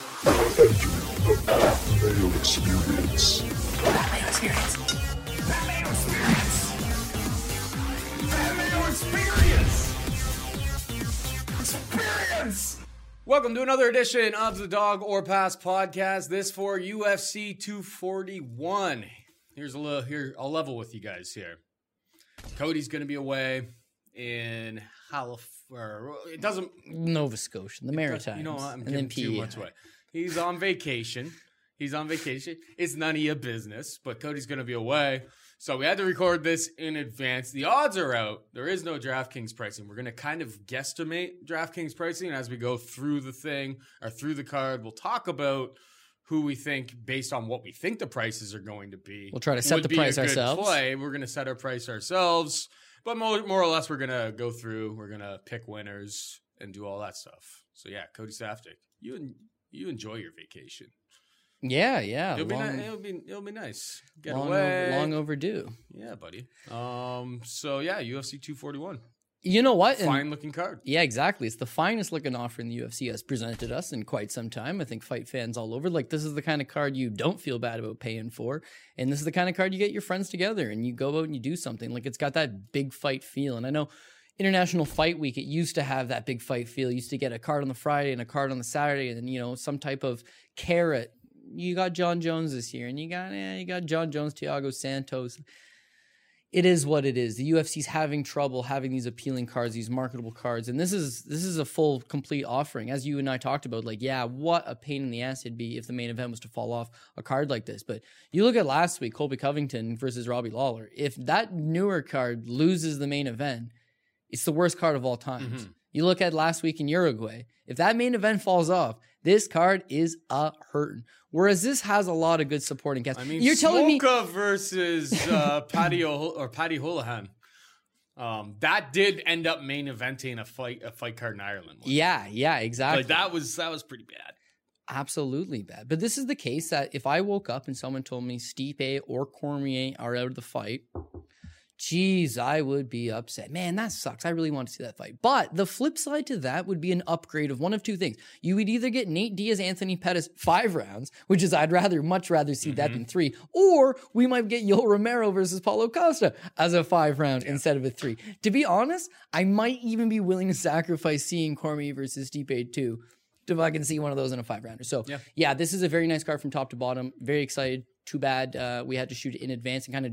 Enter the Batman experience. Batman experience. Batman experience. Batman experience. Experience. Welcome to another edition of the Dog or Pass podcast. This for UFC 241. Here's a little here. I'll level with you guys here. Cody's going to be away in Halifax. It doesn't Nova Scotia, the Maritimes, You know what? I'm and giving then too much away. He's on vacation. He's on vacation. It's none of your business, but Cody's going to be away. So we had to record this in advance. The odds are out. There is no DraftKings pricing. We're going to kind of guesstimate DraftKings pricing. As we go through the thing or through the card, we'll talk about who we think, based on what we think the prices are going to be. We'll try to set the price good ourselves. Play. We're going to set our price ourselves. But more, more or less, we're going to go through. We're going to pick winners and do all that stuff. So yeah, Cody Saftik, you en- you enjoy your vacation. Yeah, yeah. It'll be ni- it'll be it'll be nice. Get long, away. over- long overdue. Yeah, buddy. Um. So yeah, UFC 241. You know what? And- Fine looking card. Yeah, exactly. It's the finest looking offer in the UFC has presented us in quite some time. I think fight fans all over like this is the kind of card you don't feel bad about paying for, and this is the kind of card you get your friends together and you go out and you do something. Like it's got that big fight feel. And I know International Fight Week, it used to have that big fight feel. You used to get a card on the Friday and a card on the Saturday, and you know some type of carrot. You got Jon Jones this year, and you got yeah, you got Jon Jones, Thiago Santos it is what it is. The UFC's having trouble having these appealing cards, these marketable cards, and this is this is a full, complete offering. As you and I talked about, like, yeah, what a pain in the ass it'd be if the main event was to fall off a card like this. But you look at last week, Colby Covington versus Robbie Lawler. If that Newark card loses the main event, it's the worst card of all times. Mm-hmm. You look at last week in Uruguay. If that main event falls off, this card is a hurting. Whereas this has a lot of good supporting cast. I mean, you're telling me versus uh, Patty o- or Patty Houlihan. Um, that did end up main eventing a fight a fight card in Ireland. Yeah, yeah, exactly. like that was that was pretty bad. Absolutely bad. But this is the case that if I woke up and someone told me Stipe or Cormier are out of the fight, geez, I would be upset. Man, that sucks. I really want to see that fight. But the flip side to that would be an upgrade of one of two things. You would either get Nate Diaz, Anthony Pettis five rounds, which is I'd rather much rather see that than three, or we might get Yoel Romero versus Paulo Costa as a five round instead of a three. To be honest, I might even be willing to sacrifice seeing Cormier versus Stipe too if I can see one of those in a five rounder. So yeah. this is a very nice card from top to bottom. Very excited. Too bad uh, we had to shoot it in advance and kind of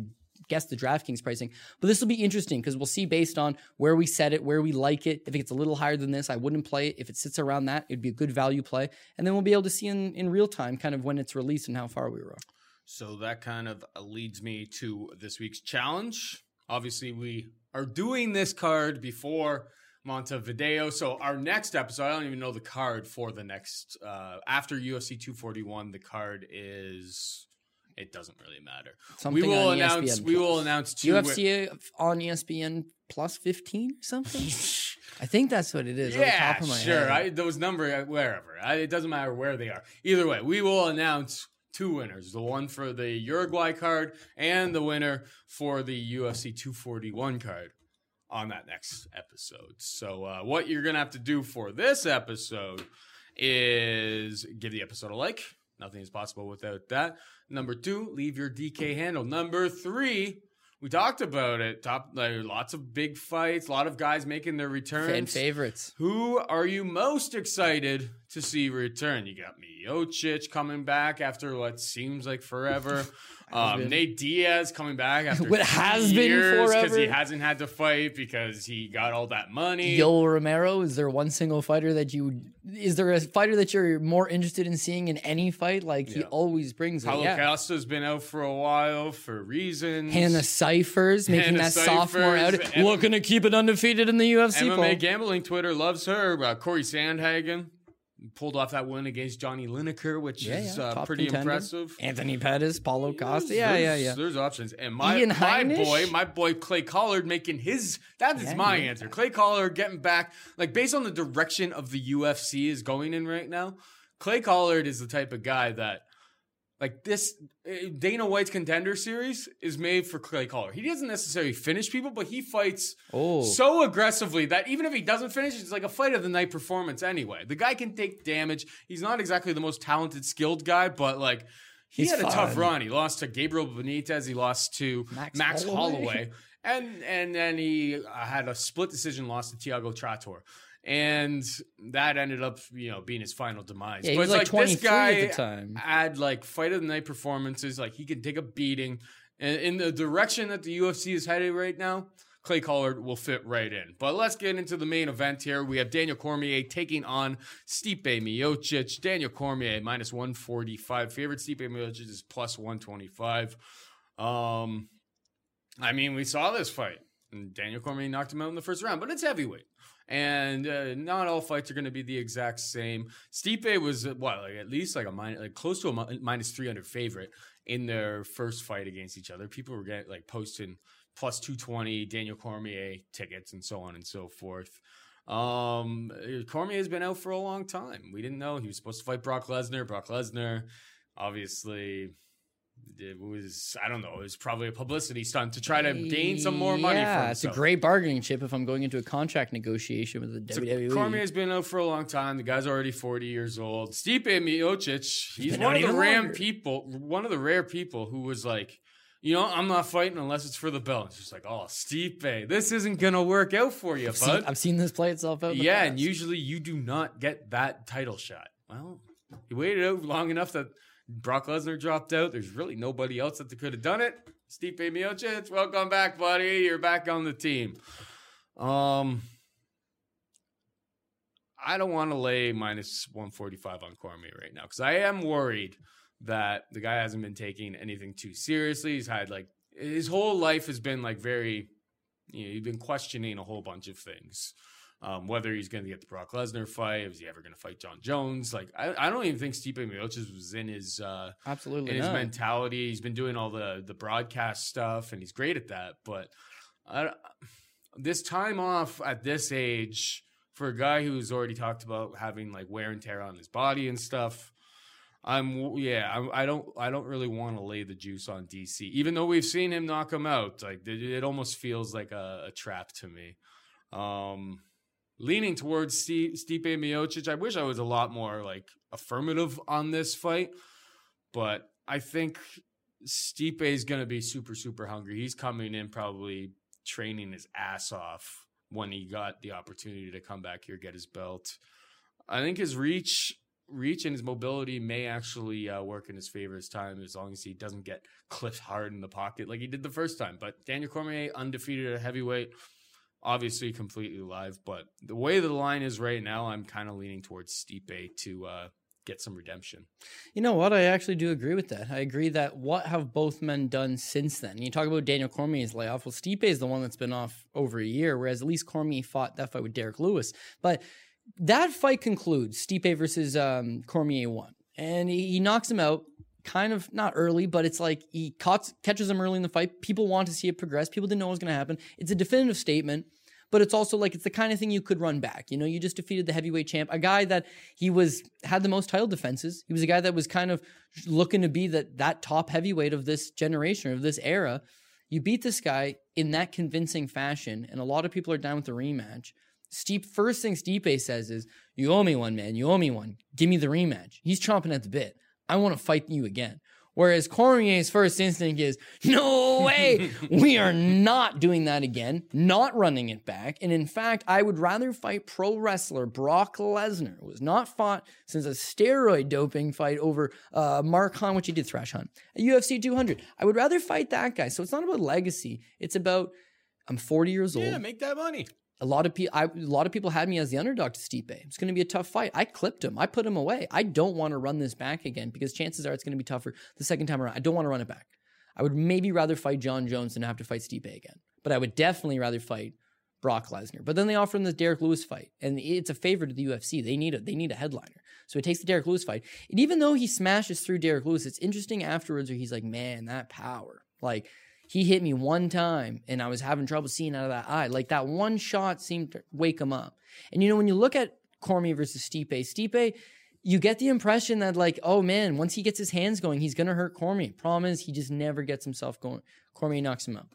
guess the DraftKings pricing. But this will be interesting because we'll see based on where we set it, where we like it. If it gets a little higher than this, I wouldn't play it. If it sits around that, it'd be a good value play. And then we'll be able to see in, in real time kind of when it's released and how far we were. So that kind of leads me to this week's challenge. Obviously, we are doing this card before Montevideo. So our next episode, I don't even know the card for the next uh after UFC 241. The card is It doesn't really matter. Something we will on announce. We will announce two. wi- UFC on E ESPN plus 15 or something? I think that's what it is. Yeah, top of my sure. I, those numbers, uh, wherever. I, it doesn't matter where they are. Either way, we will announce two winners the one for the Uruguay card and the winner for the UFC 241 card on that next episode. So, uh, what you're going to have to do for this episode is give the episode a like. Nothing is possible without that. Number two, leave your DK handle. Number three, we talked about it. Top, like, lots of big fights, a lot of guys making their returns. Fan favorites. Who are you most excited to see return? You got Miocic coming back after what seems like forever. Um. Nate Diaz coming back after What has two been because he hasn't had to fight because he got all that money. Yoel Romero, is there one single fighter that you is there a fighter that you're more interested in seeing in any fight? Like he always brings. Paulo Yeah. Costa's been out for a while for reasons. Hannah Cifers making Hannah that sophomore out, M- looking to keep it undefeated in the UFC. MMA Paul. gambling Twitter loves her. Uh, Corey Sandhagen pulled off that win against Johnny Lineker, which Yeah, is yeah, uh, pretty contender. impressive. Anthony Pettis, Paulo Costa. Yeah, there's, yeah, yeah. There's options, and my Ian my Heinisch? boy, my boy Clay Collard making his. That is Yeah, my answer. Clay Collard getting back, like based on the direction of the UFC is going in right now. Clay Collard is the type of guy that, like this eh, Dana White's contender series is made for Clay Collard. He doesn't necessarily finish people, but he fights Oh. so aggressively that even if he doesn't finish, it's like a fight of the night performance anyway. The guy can take damage. He's not exactly the most talented, skilled guy, but like he He's had a tough run. He lost to Gabriel Benitez. He lost to Max Max, Holloway. Holloway. And and then he uh, had a split decision loss to Tiago Trator. And that ended up, you know, being his final demise. Yeah, he was it's like this 23 guy at the time. had like fight of the night performances. Like he can take a beating. And in the direction that the UFC is headed right now, Clay Collard will fit right in. But let's get into the main event here. We have Daniel Cormier taking on Stipe Miocic. Daniel Cormier minus 145. Favorite Stipe Miocic is plus 125. Um, I mean, we saw this fight. And Daniel Cormier knocked him out in the first round, but it's heavyweight. And uh, not all fights are going to be the exact same. Stipe was uh, what, like at least like a minus, like close to a mi- minus three hundred favorite in their first fight against each other. People were getting like posting plus two twenty Daniel Cormier tickets and so on and so forth. Um, Cormier has been out for a long time. We didn't know he was supposed to fight Brock Lesnar. Brock Lesnar, obviously, it was I don't know. It was probably a publicity stunt to try to gain some more money. Yeah, it's a great bargaining chip if I'm going into a contract negotiation with the So WWE. Cormier's been out for a long time. The guy's already 40 years old. Stipe Miocic, he's one of the rare people, one of the rare people who was like, you know, I'm not fighting unless it's for the belt. It's just like, oh, Stipe, this isn't gonna work out for you, I've seen, bud. I've seen this play itself out. yeah, past. and usually you do not get that title shot. Well, he waited out long enough that Brock Lesnar dropped out. There's really nobody else that could have done it. Stipe Miocic, welcome back, buddy. You're back on the team. Um, I don't want to lay minus 145 on Cormier right now because I am worried that the guy hasn't been taking anything too seriously. He's had like his whole life has been like very, you know, he's been questioning a whole bunch of things. Um, whether he's going to get the Brock Lesnar fight, is he ever going to fight Jon Jones? Like, I, I don't even think Stipe Miocic was in his uh, absolutely in his not. mentality. He's been doing all the the broadcast stuff, and he's great at that. But I, this time off at this age for a guy who's already talked about having like wear and tear on his body and stuff. I'm yeah. I'm, I don't I don't really want to lay the juice on DC, even though we've seen him knock him out. Like it, it almost feels like a, a trap to me. Um, leaning towards Stipe Miocic. I wish I was a lot more like affirmative on this fight, but I think Stipe is going to be super super hungry. He's coming in probably training his ass off when he got the opportunity to come back here get his belt. I think his reach reach and his mobility may actually uh, work in his favor this time as long as he doesn't get clipped hard in the pocket like he did the first time. But Daniel Cormier undefeated at heavyweight, obviously completely live. But the way the line is right now, I'm kind of leaning towards Stipe to uh, get some redemption. You know what? I actually do agree with that. I agree that what have both men done since then? You talk about Daniel Cormier's layoff. Well, Stipe is the one that's been off over a year, whereas at least Cormier fought that fight with Derek Lewis. But that fight concludes. Stipe versus um, Cormier one, and he, he knocks him out. kind of not early, but it's like he caught, catches him early in the fight. People want to see it progress. People didn't know what was going to happen. It's a definitive statement, but it's also like it's the kind of thing you could run back. You know, you just defeated the heavyweight champ, a guy that he was had the most title defenses. He was a guy that was kind of looking to be that that top heavyweight of this generation of this era. You beat this guy in that convincing fashion, and a lot of people are down with the rematch. Steep, first thing Stipe says is, "You owe me one, man. You owe me one. Give me the rematch." He's chomping at the bit. I want to fight you again. Whereas Cormier's first instinct is, no way, we are not doing that again, not running it back. And in fact, I would rather fight pro wrestler Brock Lesnar, who has not fought since a steroid doping fight over uh, Mark Hunt, which he did thrash Hunt, at UFC 200. I would rather fight that guy. So it's not about legacy. It's about, I'm 40 years old Yeah, make that money. A lot of people a lot of people had me as the underdog to Stipe. It's going to be a tough fight. I clipped him. I put him away. I don't want to run this back again because chances are it's going to be tougher the second time around. I don't want to run it back. I would maybe rather fight Jon Jones than have to fight Stipe again. But I would definitely rather fight Brock Lesnar. But then they offer him the Derek Lewis fight, and it's a favor to the UFC. They need a they need a headliner, so he takes the Derek Lewis fight. And even though he smashes through Derek Lewis, it's interesting afterwards where he's like, "Man, that power!" Like he hit me one time, and I was having trouble seeing out of that eye. Like that one shot seemed to wake him up. And you know, when you look at Cormier versus Stipe, Stipe. You get the impression that, like, oh man, once he gets his hands going, he's gonna hurt Cormier. Problem is, he just never gets himself going. Cormier knocks him out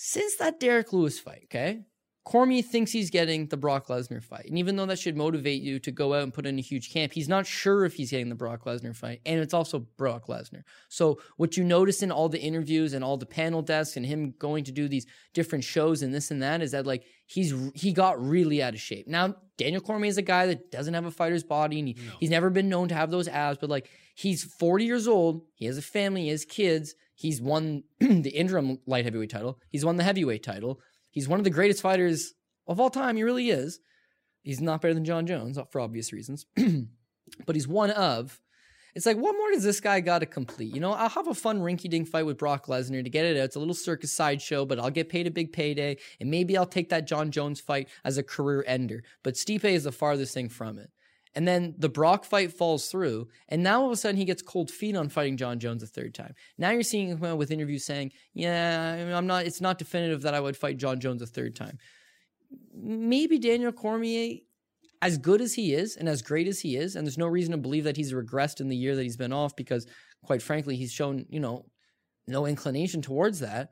since that Derek Lewis fight, okay, Cormier thinks he's getting the Brock Lesnar fight. And even though that should motivate you to go out and put in a huge camp, he's not sure if he's getting the Brock Lesnar fight. And it's also Brock Lesnar. So what you notice in all the interviews and all the panel desks and him going to do these different shows and this and that is that like he's he got really out of shape. Now, Daniel Cormier is a guy that doesn't have a fighter's body and he, he's never been known to have those abs, but like he's 40 years old, he has a family, he has kids. He's won the interim light heavyweight title. He's won the heavyweight title. He's one of the greatest fighters of all time. He really is. He's not better than Jon Jones uh, for obvious reasons, but he's one of. It's like, what more does this guy got to complete? You know, I'll have a fun rinky dink fight with Brock Lesnar to get it out. It's a little circus sideshow, but I'll get paid a big payday. And maybe I'll take that Jon Jones fight as a career ender. But Stipe is the farthest thing from it. And then the Brock fight falls through, and now all of a sudden he gets cold feet on fighting Jon Jones a third time. Now you're seeing him with interviews saying, "Yeah, I'm not. It's not definitive that I would fight Jon Jones a third time." Maybe Daniel Cormier, as good as he is and as great as he is, and there's no reason to believe that he's regressed in the year that he's been off because, quite frankly, he's shown you know no inclination towards that.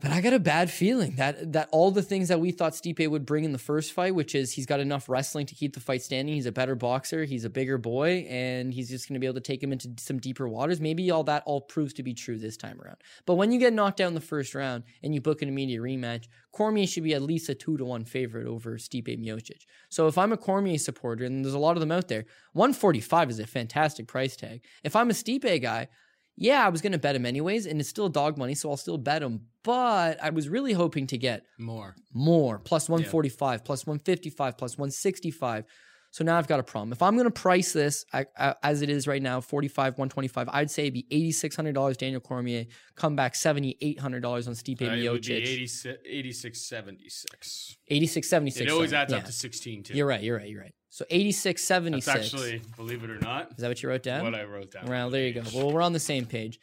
But I got a bad feeling that that all the things that we thought Stipe would bring in the first fight, which is he's got enough wrestling to keep the fight standing, he's a better boxer, he's a bigger boy, and he's just going to be able to take him into some deeper waters. Maybe all that all proves to be true this time around. But when you get knocked in the first round and you book an immediate rematch, Cormier should be at least a two to one favorite over Stipe Miocic. So if I'm a Cormier supporter, and there's a lot of them out there, 145 is a fantastic price tag. If I'm a Stipe guy, yeah, I was going to bet him anyways, and it's still dog money, so I'll still bet him. But I was really hoping to get More. more, plus 145, plus 155, plus 165. So now I've got a problem. If I'm going to price this I, I, as it is right now, 45, 125, I'd say it'd be $8,600 Daniel Cormier, come back $7,800 on Stipe Uh, it would be Miocic. 86, 86.76. 86.76. It always adds Yeah. up to 16, too. You're right, you're right, you're right. So 86.76. That's actually, believe it or not, Is that what you wrote down? what I wrote down. Well, there you go. Well, we're on the same page.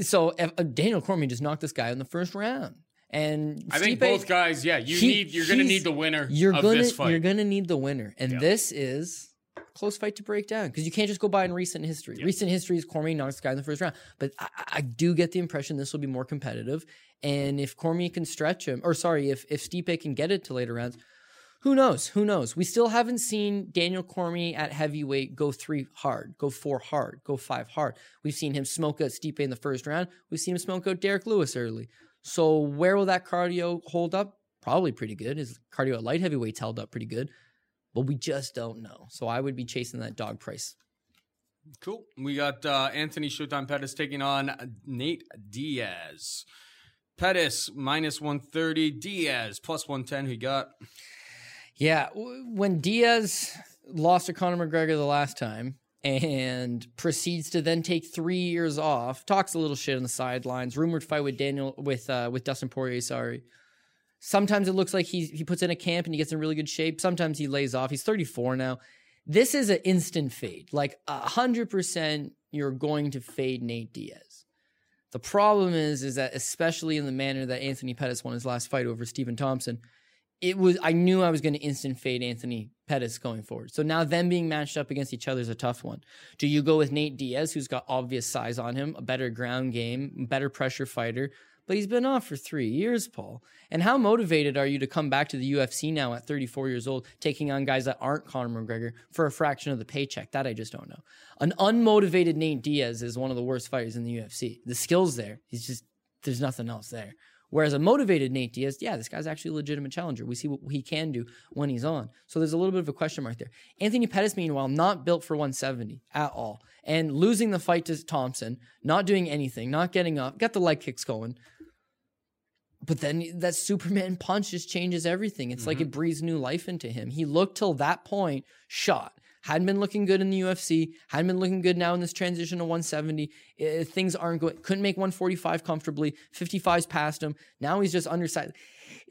So if, uh, Daniel Cormier just knocked this guy in the first round, and I think both guys, yeah, you he- need, you're going to need the winner You're of gonna this fight. you're gonna need the winner, and Yeah. this is close fight to break down because you can't just go by in recent history. Recent history is Cormier knocks the guy in the first round, but I, I do get the impression this will be more competitive. And if Cormier can stretch him, or sorry, if if Stipe can get it to later rounds, who knows? Who knows? We still haven't seen Daniel Cormier at heavyweight go three hard, go four hard, go five hard. We've seen him smoke out Stipe in the first round. We've seen him smoke out Derek Lewis early. So where will that cardio hold up? Probably pretty good. His cardio at light heavyweight's held up pretty good, but we just don't know. So I would be chasing that dog price. Cool. We got uh, Anthony Showtime Pettis taking on Nate Diaz. Pettis minus 130, Diaz plus 110. Who you got? Yeah, when Diaz lost to Conor McGregor the last time and proceeds to then take three years off, talks a little shit on the sidelines, rumored fight with Daniel with uh, with Dustin Poirier. Sorry. Sometimes it looks like he he puts in a camp and he gets in really good shape. Sometimes he lays off. He's 34 now. This is an instant fade. Like hundred percent, you're going to fade Nate Diaz. The problem is, is that especially in the manner that Anthony Pettis won his last fight over Stephen Thompson, it was I knew I was going to instant fade Anthony Pettis going forward. So now them being matched up against each other is a tough one. Do you go with Nate Diaz, who's got obvious size on him, a better ground game, better pressure fighter, but he's been off for three years, Paul. And how motivated are you to come back to the UFC now at 34 years old, taking on guys that aren't Conor McGregor for a fraction of the paycheck? That I just don't know. An unmotivated Nate Diaz is one of the worst fighters in the UFC. The skill's there. He's just there's nothing else there. Whereas a motivated Nate Diaz, yeah, this guy's actually a legitimate challenger. We see what he can do when he's on. So there's a little bit of a question mark there. Anthony Pettis, meanwhile, not built for 170 at all. And losing the fight to Thompson, not doing anything, not getting up, got the leg kicks going. But then that Superman punch just changes everything. It's like it mm-hmm. breathes new life into him. He looked till that point shot. Hadn't been looking good in the UFC. Hadn't been looking good now in this transition to 170. Uh, things aren't going. Couldn't make 145 comfortably. 55's past him. Now he's just undersized.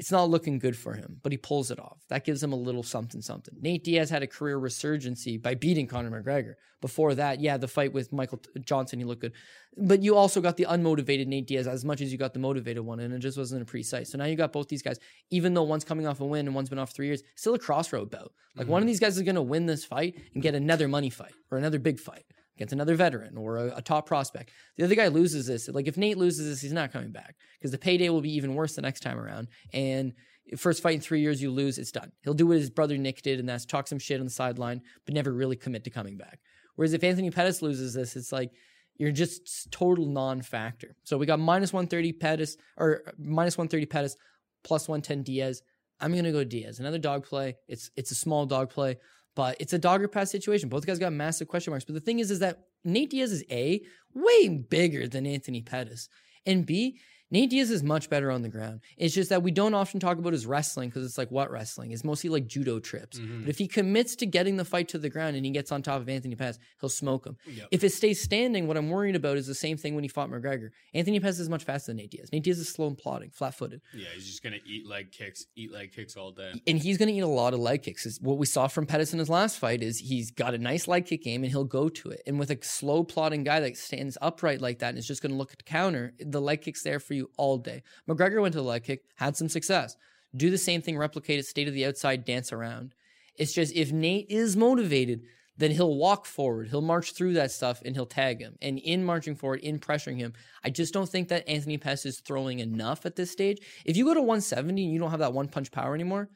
It's not looking good for him, but he pulls it off. That gives him a little something, something. Nate Diaz had a career resurgency by beating Conor McGregor. Before that, yeah, the fight with Michael Johnson, he looked good. But you also got the unmotivated Nate Diaz as much as you got the motivated one, and it just wasn't a precise. So now you got both these guys, even though one's coming off a win and one's been off three years, still a crossroad bout. Like one of mm-hmm. these guys is going to win this fight and get another money fight or another big fight against another veteran or a, a top prospect. The other guy loses this. Like if Nate loses this, he's not coming back because the payday will be even worse the next time around. And first fight in three years, you lose, it's done. He'll do what his brother Nick did, and that's talk some shit on the sideline, but never really commit to coming back. Whereas if Anthony Pettis loses this, it's like you're just total non-factor. So we got minus 130 Pettis or uh, minus 130 Pettis, plus 110 Diaz. I'm gonna go Diaz. Another dog play. It's it's a small dog play, but it's a dogger pass situation. Both guys got massive question marks. But the thing is, is that Nate Diaz is A, way bigger than Anthony Pettis. And B, Nate Diaz is much better on the ground. It's just that we don't often talk about his wrestling because it's like what wrestling? It's mostly like judo trips. Mm-hmm. But if he commits to getting the fight to the ground and he gets on top of Anthony Pettis, he'll smoke him. If it stays standing, what I'm worried about is the same thing when he fought McGregor. Anthony Pettis is much faster than Nate Diaz. Nate Diaz is slow and plodding, flat footed. Yeah, he's just gonna eat leg kicks, eat leg kicks all day. and he's going to eat a lot of leg kicks. What we saw from Pettis in his last fight is he's got a nice leg kick game and he'll go to it. And with a slow plodding guy that stands upright like that and is just going to look at the counter, the leg kick's there for you all day. McGregor went to the leg kick, had some success. Do the same thing, replicate it, stay to the outside, dance around. It's just if Nate is motivated, then he'll walk forward, he'll march through that stuff, and he'll tag him. And in marching forward, in pressuring him, I just don't think that Anthony Pettis is throwing enough at this stage. If you go to 170 and you don't have that one punch power anymore,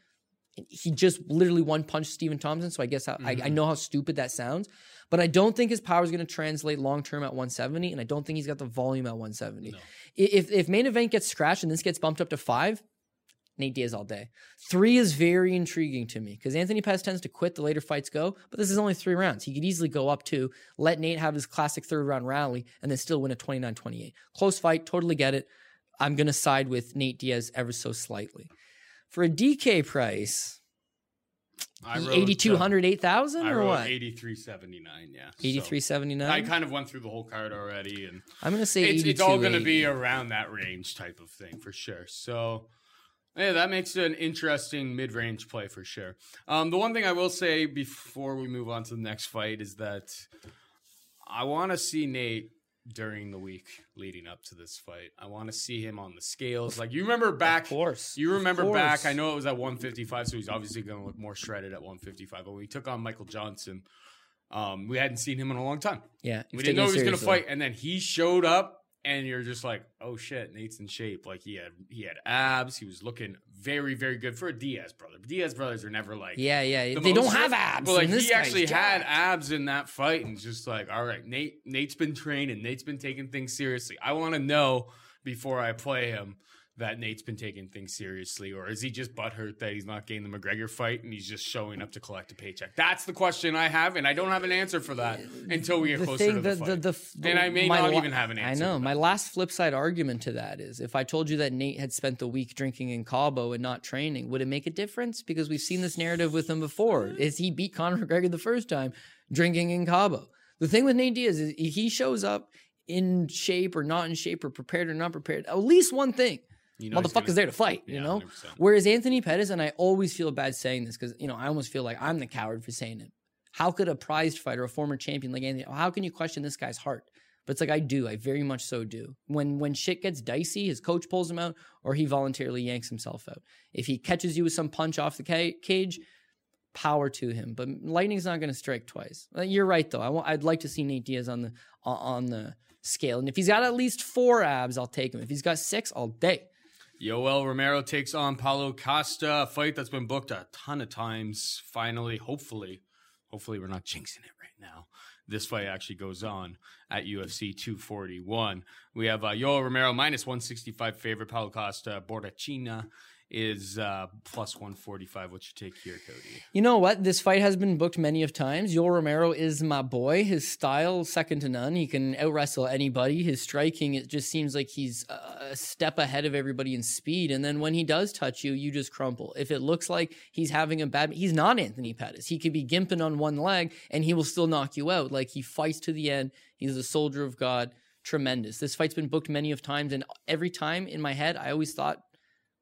he just literally one punched Stephen Thompson. So I guess I, I, I know how stupid that sounds, but I don't think his power is going to translate long term at 170, and I don't think he's got the volume at 170. I- If if main event gets scratched and this gets bumped up to five, Nate Diaz all day. Three is very intriguing to me because Anthony Pettis tends to quit the later fights go, but this is only three rounds. He could easily go up two, let Nate have his classic third round rally, and then still win a 29 28. Close fight, totally get it. I'm going to side with Nate Diaz ever so slightly. For a DK price, I wrote, 8200, 8000 uh, I or what? eighty three seventy nine. Yeah, So, 8379. I kind of went through the whole card already, and I'm going to say it's, it's all going to be around that range type of thing for sure. So, yeah, that makes it an interesting mid range play for sure. Um, the one thing I will say before we move on to the next fight is that I want to see Nate during the week leading up to this fight. I want to see him on the scales. Like you remember back, Of course. you remember Of back. I know it was at 155, so he's obviously going to look more shredded at 155. But when he took on Michael Johnson, um, we hadn't seen him in a long time. Yeah. We didn't know he was going to fight, and then he showed up, and you're just like, "Oh shit, Nate's in shape." Like he had he had abs. He was looking very very good for a Diaz brother. Diaz brothers are never like Yeah, yeah. the They don't have abs. But like he actually had jacked. abs in that fight, and just like, all right, Nate. Nate's been training. Nate's been taking things seriously. I want to know before I play him that Nate's been taking things seriously, or is he just butthurt that he's not getting the McGregor fight and he's just showing up to collect a paycheck? That's the question I have, and I don't have an answer for that until we get the closer thing, to the, the, fight. the, the, and I may not la- even have an answer. I know. My last flip side argument to that is if I told you that Nate had spent the week drinking in Cabo and not training, would it make a difference? Because we've seen this narrative with him before. Is he beat Conor McGregor the first time drinking in Cabo? The thing with Nate Diaz is he shows up in shape or not in shape or prepared or not prepared, at least one thing. You know Motherfucker's gonna- there to fight, you Yeah, know? 100%. Whereas Anthony Pettis, and I always feel bad saying this because, you know, I almost feel like I'm the coward for saying it. How could a prized fighter, a former champion like Anthony, how can you question this guy's heart? But it's like I do, I very much so do. When when shit gets dicey, his coach pulls him out, or he voluntarily yanks himself out. If he catches you with some punch off the ca- cage, power to him. But lightning's not going to strike twice. Uh, You're right though. I want, I'd like to see Nate Diaz on the on- on the scale, and if he's got at least four abs, I'll take him. If he's got six, all day. Yoel Romero takes on Paulo Costa, a fight that's been booked a ton of times. Finally, hopefully, hopefully we're not jinxing it right now. This fight actually goes on at UFC 241. We have uh, Yoel Romero minus 165 favorite. Paulo Costa Borrachinha is uh, plus 145. What you take here, Cody? You know what? This fight has been booked many of times. Yoel Romero is my boy. His style, second to none. He can out wrestle anybody. His striking, it just seems like he's a step ahead of everybody in speed. And then when he does touch you, you just crumple. If it looks like he's having a bad, he's not Anthony Pettis. He could be gimping on one leg and he will still knock you out. Like he fights to the end. He's a soldier of God. Tremendous. This fight's been booked many of times, and every time in my head, I always thought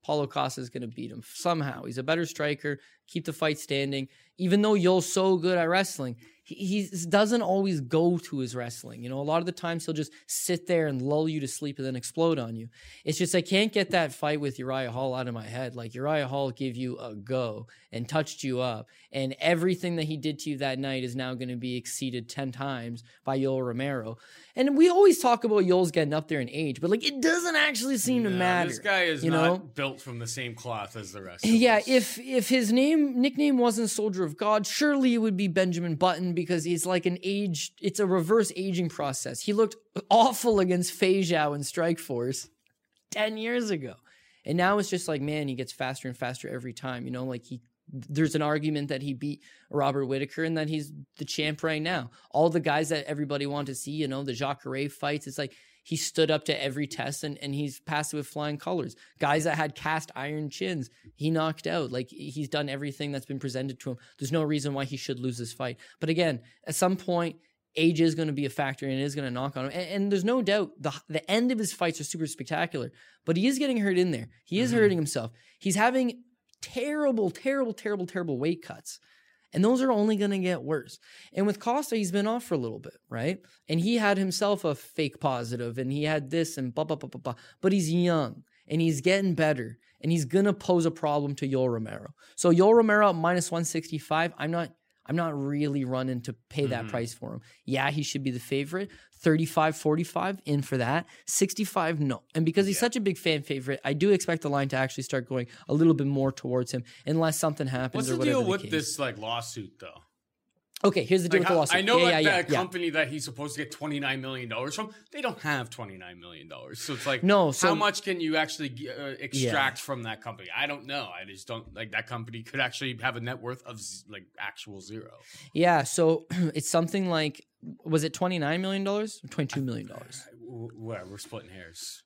Paulo Costa is going to beat him somehow. He's a better striker, keep the fight standing. Even though Yoel's so good at wrestling, he, doesn't always go to his wrestling. You know, a lot of the times he'll just sit there and lull you to sleep and then explode on you. It's just I can't get that fight with Uriah Hall out of my head. Like Uriah Hall gave you a go and touched you up, and everything that he did to you that night is now going to be exceeded ten times by Yoel Romero. And we always talk about Yoel's getting up there in age, but like it doesn't actually seem to matter. This guy is you not know? built from the same cloth as the rest. Yeah, us. if if his name nickname wasn't Soldier of God, surely it would be Benjamin Button because he's like an age. It's a reverse aging process. He looked awful against Feijão in Strikeforce ten years ago, and now it's just like man, he gets faster and faster every time. You know, like he. There's an argument that he beat Robert Whitaker and that he's the champ right now. All the guys that everybody wanted to see, you know, the Jacare fights. It's like he stood up to every test and, and he's passed it with flying colors. Guys that had cast iron chins, he knocked out. Like he's done everything that's been presented to him. There's no reason why he should lose this fight. But again, at some point, age is going to be a factor and it is going to knock on him. And, and there's no doubt the the end of his fights are super spectacular. But he is getting hurt in there. He is mm-hmm. hurting himself. He's having terrible, terrible, terrible, terrible weight cuts. And those are only going to get worse. And with Costa, he's been off for a little bit, right? And he had himself a fake positive and he had this and blah, blah, blah, blah, blah. But he's young and he's getting better and he's going to pose a problem to Yoel Romero. So Yoel Romero at minus 165, I'm not. I'm not really running to pay that mm-hmm. price for him. Yeah, he should be the favorite. 35, 45 in for that. 65, no. And because he's such a big fan favorite, I do expect the line to actually start going a little bit more towards him unless something happens What's the deal the with case. this like lawsuit though? Okay, here's the deal Like, with the lawsuit. I know yeah, like yeah, yeah, that yeah. company that he's supposed to get twenty nine million dollars from. They don't have twenty nine million dollars, so it's like No, so- how much can you actually uh, extract from that company? I don't know. I just don't like that company could actually have a net worth of like actual zero. Yeah, so it's something like was it twenty nine million dollars or twenty two million dollars? Where we're splitting hairs.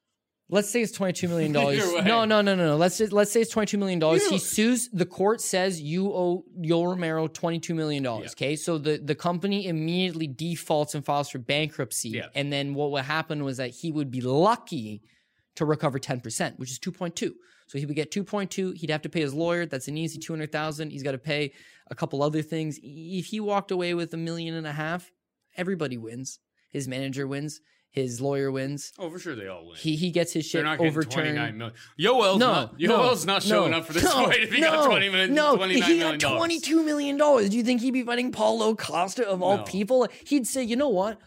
Let's say it's twenty two million dollars. No, no, no, no, no. Let's just, let's say it's twenty two million dollars. He sues. The court says you owe Yoel Romero twenty two million dollars. Okay, so the the company immediately defaults and files for bankruptcy. Yeah. And then what would happen was that he would be lucky to recover ten percent, which is two point two. So he would get two point two. He'd have to pay his lawyer. That's an easy two hundred thousand. He's got to pay a couple other things. If he walked away with a million and a half, everybody wins. His manager wins. His lawyer wins. Oh, for sure they all win. He he gets his They're shit not getting twenty overturned. million. Yoel's No, not. no, Yoel's not showing no, up for this no, fight if he no, got twenty million. No, $29 if he million got dollars. twenty-two million dollars, do you think he'd be fighting Paulo Costa of all No. people? He'd say, you know what?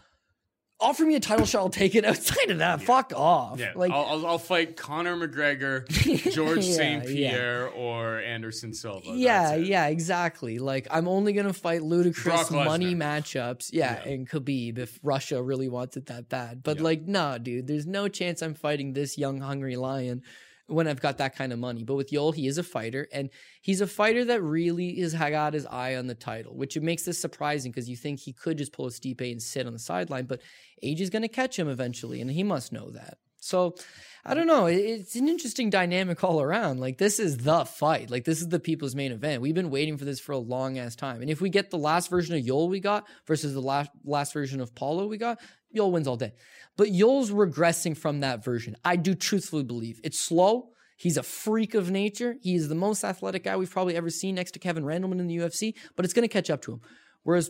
Offer me a title shot, I'll take it. Outside of that, fuck off. Yeah, like I'll, I'll, I'll fight Conor McGregor, George Yeah, St. Pierre, or Anderson Silva. yeah, yeah, exactly. Like I'm only gonna fight ludicrous money matchups. Yeah, Yeah. and Khabib if Russia really wants it that bad. But like, nah, dude, there's no chance I'm fighting this young hungry lion when I've got that kind of money. But with Yoel, he is a fighter, and he's a fighter that really is got his eye on the title, which makes this surprising because you think he could just pull a Stipe and sit on the sideline, but age is gonna catch him eventually, and he must know that. So I don't know. It's an interesting dynamic all around. Like this is the fight. Like this is the people's main event. We've been waiting for this for a long ass time. And if we get the last version of Yoel we got versus the last last version of Paulo we got, Yoel wins all day. But Yoel's regressing from that version. I do truthfully believe it's slow. He's a freak of nature. He is the most athletic guy we've probably ever seen next to Kevin Randleman in the UFC, but it's going to catch up to him. Whereas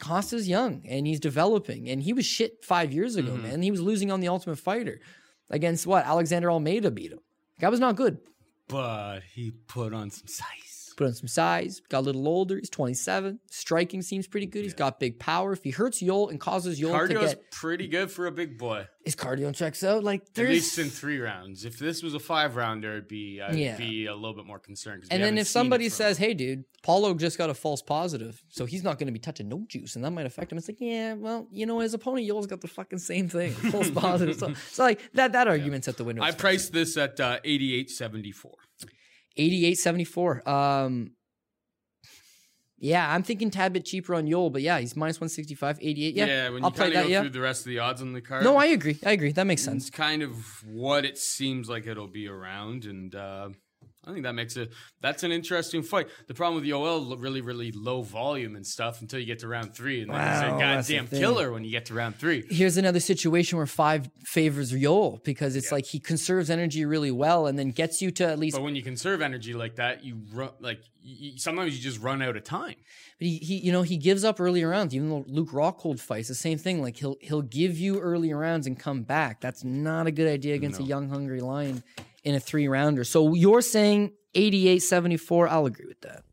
Costa's young and he's developing, and he was shit five years ago, Mm-hmm. man. He was losing on the Ultimate Fighter against what Alexander Almeida beat him. Guy was not good. But he put on some size. Put on some size, got a little older. He's 27. Striking seems pretty good. He's got big power. If he hurts Yoel and causes Yoel to Cardio's get pretty good for a big boy. his cardio checks out, like At least in three rounds. If this was a five rounder, it'd be I'd Yeah. be a little bit more concerned. And then if somebody says. "Hey, dude, Paulo just got a false positive, so he's not going to be touching no juice, and that might affect him," it's like, yeah, well, you know, his opponent Yoel's got the fucking same thing, false positive. So, so like that that argument's at the window. I priced this at uh, eighty-eight seventy-four. eighty-eight seventy-four. Um, yeah, I'm thinking tad bit cheaper on Yoel, but yeah, he's minus one sixty-five. 88. Yeah, when I'll play that. go Yeah. through the rest of the odds on the card. No, I agree. I agree. That makes sense. It's kind of what it seems like it'll be around, and uh, I think that makes it. That's an interesting fight. The problem with Yoel, really, really low volume and stuff until you get to round three, and then Wow, a the goddamn killer when you get to round three. Here's another situation where five favors Yoel because it's like he conserves energy really well and then gets you to at least But when you conserve energy like that, you run like y y- sometimes you just run out of time. But he, he, you know, he gives up early rounds. Even though Luke Rockhold fights, the same thing. Like he'll he'll give you early rounds and come back. That's not a good idea against a young, hungry lion in a three rounder. So you're saying 88-74. I'll agree with that.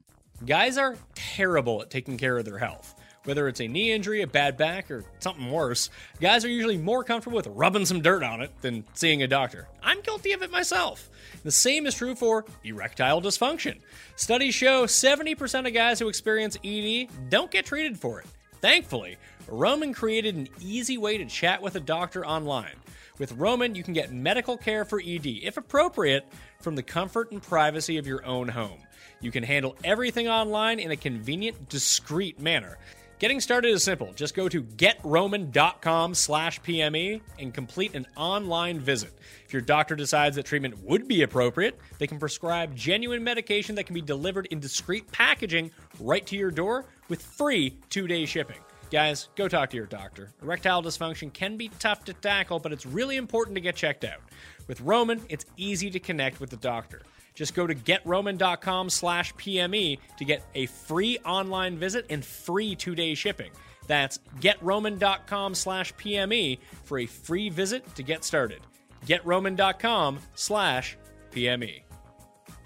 Guys are terrible at taking care of their health. Whether it's a knee injury, a bad back, or something worse, guys are usually more comfortable with rubbing some dirt on it than seeing a doctor. I'm guilty of it myself. The same is true for erectile dysfunction. Studies show 70% of guys who experience ED don't get treated for it. Thankfully, Roman created an easy way to chat with a doctor online. With Roman, you can get medical care for ED, if appropriate, from the comfort and privacy of your own home. You can handle everything online in a convenient, discreet manner. Getting started is simple. Just go to getroman.com slash PME and complete an online visit. If your doctor decides that treatment would be appropriate, they can prescribe genuine medication that can be delivered in discreet packaging right to your door with free two-day shipping. Guys, go talk to your doctor. Erectile dysfunction can be tough to tackle, but it's really important to get checked out. With Roman, it's easy to connect with the doctor. Just go to getroman.com slash PME to get a free online visit and free two-day shipping. That's getroman.com slash PME for a free visit to get started. Getroman.com slash. PME.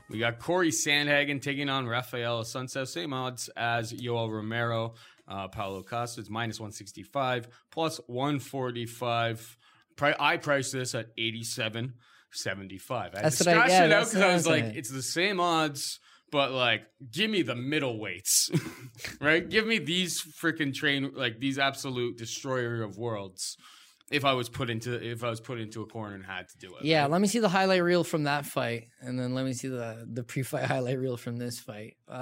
We got Corey Sandhagen taking on Rafael Assunção, same odds as Yoel Romero. Uh, Paulo Costa is minus 165 plus 145. Pri- I priced this at 87 75. I That's had what I- yeah, it out because I was like, it's the same odds, but like, give me the middle weights, right? Give me these freaking train, like these absolute destroyer of worlds. If I was put into if I was put into a corner and had to do it, Yeah, right? let me see the highlight reel from that fight, and then let me see the the pre-fight highlight reel from this fight. Uh,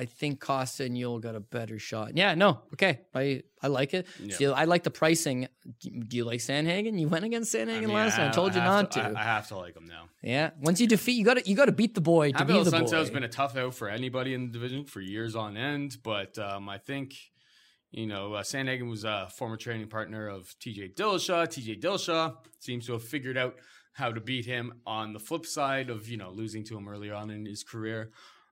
I think Costa and Yoel got a better shot. Yeah, no, okay, I I like it. Yeah. See, I like the pricing. Do do you like Sandhagen? You went against Sandhagen I mean, last time. I told you not to. I, I have to like him now. yeah, once you defeat, you got to you got to beat the boy to be Abel the Sunset has been a tough out for anybody in the division for years on end, but um, I think you know uh, Sandhagen was a former training partner of TJ Dillashaw. TJ Dillashaw seems to have figured out how to beat him. On the flip side of you know losing to him early on in his career,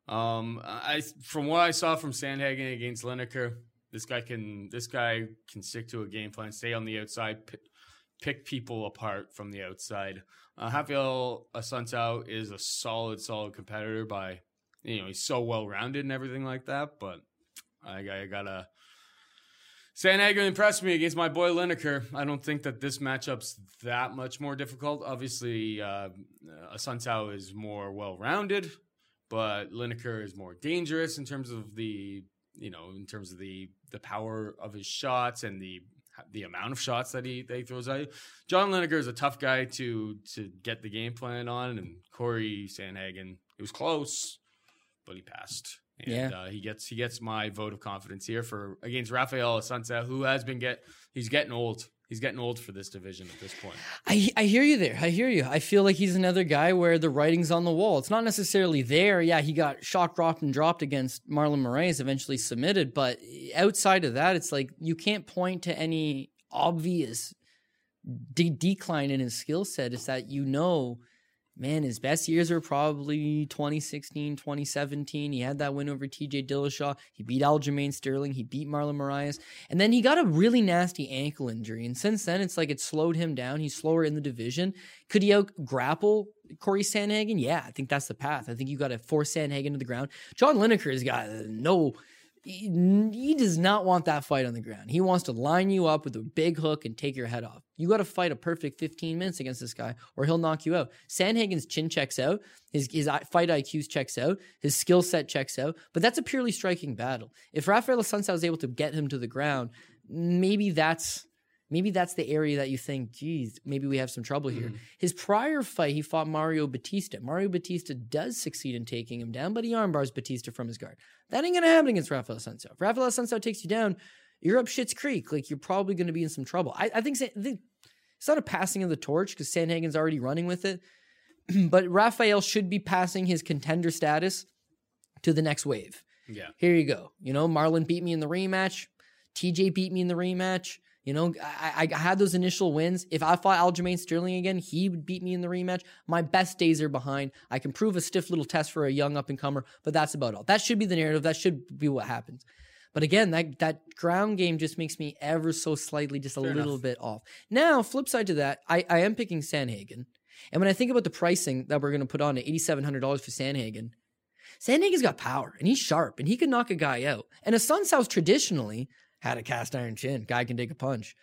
um, I from what I saw from Sandhagen against Lineker, this guy can this guy can stick to a game plan, stay on the outside, pick, pick people apart from the outside. Uh, Rafael is a solid, solid competitor by, you know, he's so well rounded and everything like that. But I, I gotta. Sandhagen impressed me against my boy Lineker. I don't think that this matchup's that much more difficult. Obviously, uh, Asuncao is more well rounded, but Lineker is more dangerous in terms of the, you know, in terms of the the power of his shots and the the amount of shots that he he throws at you. John Lineker is a tough guy to to get the game plan on, and Corey Sandhagen. it was close, but he passed. And Yeah. uh, he gets he gets my vote of confidence here for against Rafael Assunção, who has been get he's getting old. He's getting old for this division at this point. I, I hear you there. I hear you. I feel like he's another guy where the writing's on the wall. It's not necessarily there. Yeah, he got shock dropped and dropped against Marlon Moraes, eventually submitted. But outside of that, it's like you can't point to any obvious de- decline in his skill set. It's that you know man, his best years were probably 2016, 2017. He had that win over TJ Dillashaw. He beat Aljamain Sterling. He beat Marlon Moraes. And then he got a really nasty ankle injury. And since then, it's like it slowed him down. He's slower in the division. Could he out grapple Corey Sandhagen? Yeah, I think that's the path. I think you got to force Sandhagen to the ground. John Lineker has got no he, he does not want that fight on the ground. He wants to line you up with a big hook and take your head off. You got to fight a perfect 15 minutes against this guy, or he'll knock you out. Sandhagen's chin checks out, his his fight IQs checks out, his skill set checks out, but that's a purely striking battle. If Rafael Assunção is able to get him to the ground, maybe that's maybe that's the area that you think, geez, maybe we have some trouble here. Mm-hmm. His prior fight, he fought Mario Bautista. Mario Bautista does succeed in taking him down, but he armbars Bautista from his guard. That ain't gonna happen against Rafael Assunção. If Rafael Assunção takes you down, you're up shit's creek. Like you're probably gonna be in some trouble. I, I think, think it's not a passing of the torch because Sandhagen's already running with it, but Rafael should be passing his contender status to the next wave. Yeah. Here you go. You know, Marlon beat me in the rematch. TJ beat me in the rematch. You know, I, I had those initial wins. If I fought Aljamain Sterling again, he would beat me in the rematch. My best days are behind. I can prove a stiff little test for a young up and comer, but that's about all. That should be the narrative. That should be what happens. But again, that that ground game just makes me ever so slightly just a little bit off. Now, flip side to that, I, I am picking Sandhagen. And when I think about the pricing that we're going to put on at $8,700 for Sandhagen, Sandhagen's got power and he's sharp and he can knock a guy out. And Assunção traditionally had a cast iron chin. Guy can take a punch.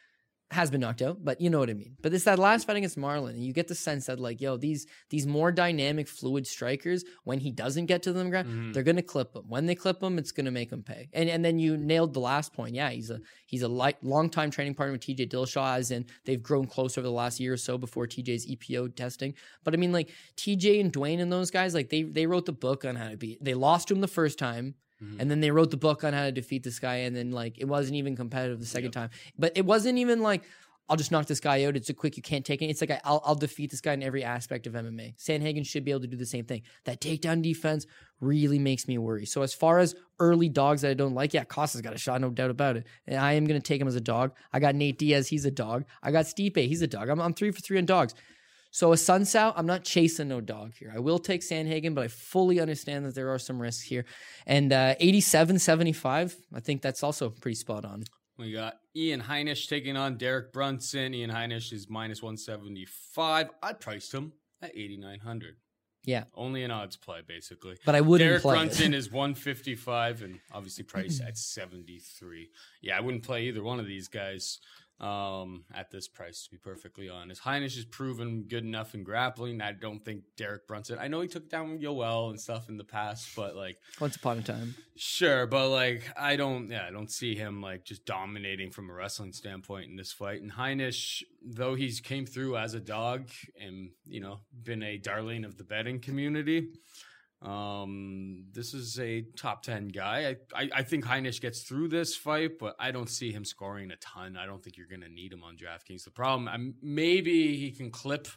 Has been knocked out, but you know what I mean. But it's that last fight against Marlon, and you get the sense that like, yo, these these more dynamic, fluid strikers, when he doesn't get to them ground, mm-hmm. they're gonna clip him. When they clip him, it's gonna make him pay. And and then you nailed the last point. Yeah, he's a he's a light, long time training partner with TJ Dillashaw, as in they've grown close over the last year or so before TJ's EPO testing. But I mean, like TJ and Dwayne and those guys, like they they wrote the book on how to beat. They lost to him the first time. Mm-hmm. And then they wrote the book on how to defeat this guy, and then like it wasn't even competitive the second time. But it wasn't even like I'll just knock this guy out. It's a quick, you can't take it. It's like I- I'll I'll defeat this guy in every aspect of MMA. Sandhagen should be able to do the same thing. That takedown defense really makes me worry. So as far as early dogs that I don't like, yeah, Costa's got a shot, no doubt about it. And I am gonna take him as a dog. I got Nate Diaz, he's a dog. I got Stipe, he's a dog. I'm I'm three for three on dogs. So Assunção, I'm not chasing no dog here. I will take Sandhagen, but I fully understand that there are some risks here. And uh, 87, 75, I think that's also pretty spot on. We got Ian Heinisch taking on Derek Brunson. Ian Heinisch is minus 175. I priced him at 8,900. Yeah, Only an odds play, basically. but I wouldn't Derek play Brunson it. is 155 and obviously priced at 73. Yeah, I wouldn't play either one of these guys um, at this price, to be perfectly honest. Heinisch has proven good enough in grappling. I don't think Derek Brunson, I know he took down Yoel and stuff in the past, but like, Once upon a time. Sure, but like I don't, yeah, I don't see him like just dominating from a wrestling standpoint in this fight. And Heinisch, though he's came through as a dog and you know been a darling of the betting community, um, this is a top ten guy. I, I, I think Heinisch gets through this fight, but I don't see him scoring a ton. I don't think you're going to need him on DraftKings. The problem, I'm, maybe he can clip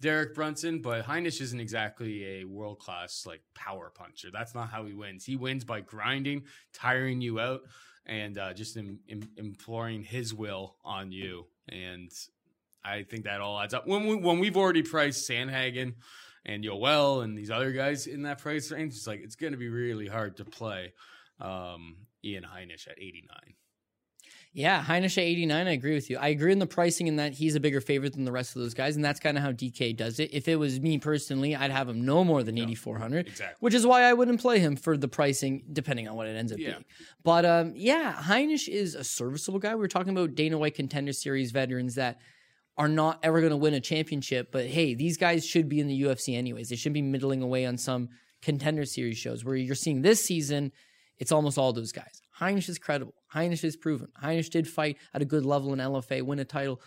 Derek Brunson, but Heinisch isn't exactly a world class like power puncher. That's not how he wins. He wins by grinding, tiring you out, and uh, just im- im- imploring his will on you. And I think that all adds up. When we when we've already priced Sandhagen and Yoel and these other guys in that price range, it's like it's going to be really hard to play um, Ian Heinisch at eighty nine. Yeah, Heinisch at 89, I agree with you. I agree in the pricing in that he's a bigger favorite than the rest of those guys, and that's kind of how DK does it. If it was me personally, I'd have him no more than 8,400, exactly. which is why I wouldn't play him for the pricing, depending on what it ends up Yeah. being. But um, yeah, Heinisch is a serviceable guy. We were talking about Dana White Contender Series veterans that are not ever going to win a championship, but hey, these guys should be in the UFC anyways. They should be middling away on some Contender Series shows where you're seeing this season it's almost all those guys. Heinisch is credible. Heinisch is proven. Heinisch did fight at a good level in LFA, win a title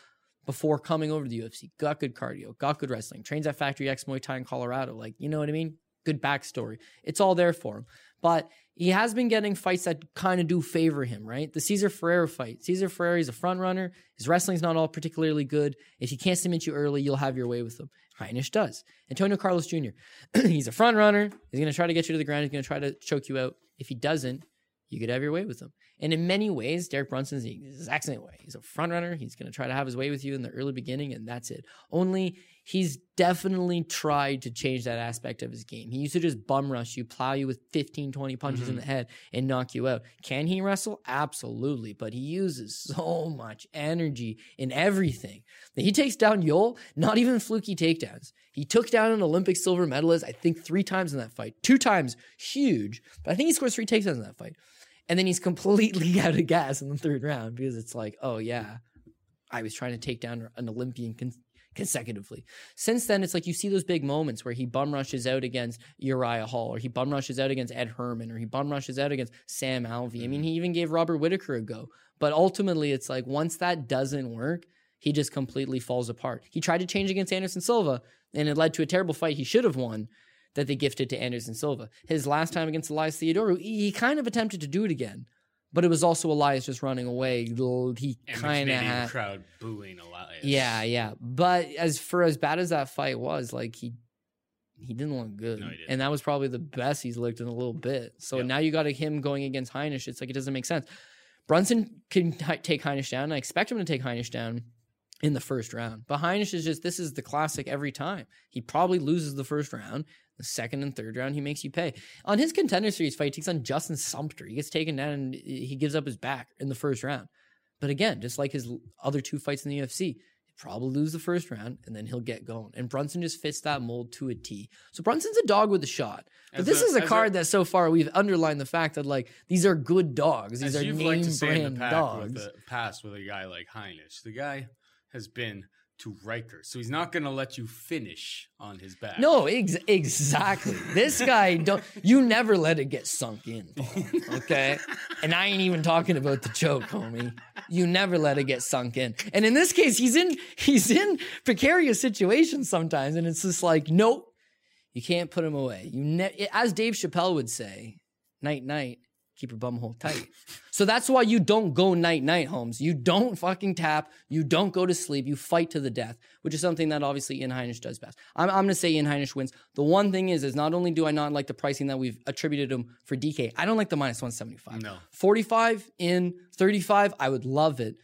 before coming over to the UFC. Got good cardio, got good wrestling, trains at Factory X Muay Thai in Colorado. Like, you know what I mean? Good backstory. It's all there for him. But he has been getting fights that kind of do favor him, right? The Cezar Ferreira fight. Cezar Ferreira is a front runner. His wrestling's not all particularly good. If he can't submit you early, you'll have your way with him. Heinisch does. Antonio Carlos Jr. he's a front runner. He's going to try to get you to the ground. He's going to try to choke you out. If he doesn't, you could have your way with him. And in many ways, Derek Brunson's the exact same way. He's a front runner. He's going to try to have his way with you in the early beginning, and that's it. Only he's definitely tried to change that aspect of his game. He used to just bum rush you, plow you with 15, 20 punches in mm-hmm. the head, and knock you out. Can he wrestle? Absolutely. But he uses so much energy in everything. That he takes down Yoel, not even fluky takedowns. He took down an Olympic silver medalist, I think, three times in that fight. Two times, huge. But I think he scores three takedowns in that fight. And then he's completely out of gas in the third round because it's like, oh, yeah, I was trying to take down an Olympian con- consecutively. Since then, it's like you see those big moments where he bum rushes out against Uriah Hall, or he bum rushes out against Ed Herman, or he bum rushes out against Sam Alvey. I mean, mm-hmm. he even gave Robert Whittaker a go. But ultimately, it's like once that doesn't work, he just completely falls apart. He tried to change against Anderson Silva, and it led to a terrible fight he should have won that they gifted to Anderson Silva. His last time against Elias Theodorou, he kind of attempted to do it again, but it was also Elias just running away. He kind of had. crowd booing Elias. Yeah, yeah. But as for as bad as that fight was, like he he didn't look good. No, he didn't. And that was probably the best he's looked in a little bit. So Yep. now you got him going against Heinisch. It's like it doesn't make sense. Brunson can take Heinisch down. I expect him to take Heinisch down in the first round. But Heinisch is just this is the classic every time. He probably loses the first round. The second and third round, he makes you pay. On his contender series fight, he takes on Justin Sumter. He gets taken down and he gives up his back in the first round. But again, just like his other two fights in the UFC, he'll probably lose the first round and then he'll get going. And Brunson just fits that mold to a T. So Brunson's a dog with a shot. But As this a- is a card a- that so far we've underlined the fact that like these are good dogs. These As are you've name liked to say in brand dogs. with the past with a guy like Heinisch, the guy has been to Riker, so he's not going to let you finish on his back. No, ex- exactly. this guy don't. You never let it get sunk in, Paul, okay? And I ain't even talking about the choke, homie. You never let it get sunk in. And in this case, he's in he's in precarious situations sometimes, and it's just like, nope, you can't put him away. You ne- as Dave Chappelle would say, night night. Keep your bum hole tight. So that's why you don't go night night, Holmes. You don't fucking tap. You don't go to sleep. You fight to the death, which is something that obviously Ian Heinisch does best. I'm, I'm going to say Ian Heinisch wins. The one thing is, is not only do I not like the pricing that we've attributed him for DK, I don't like the minus 175. No. 45 in 35, I would love it.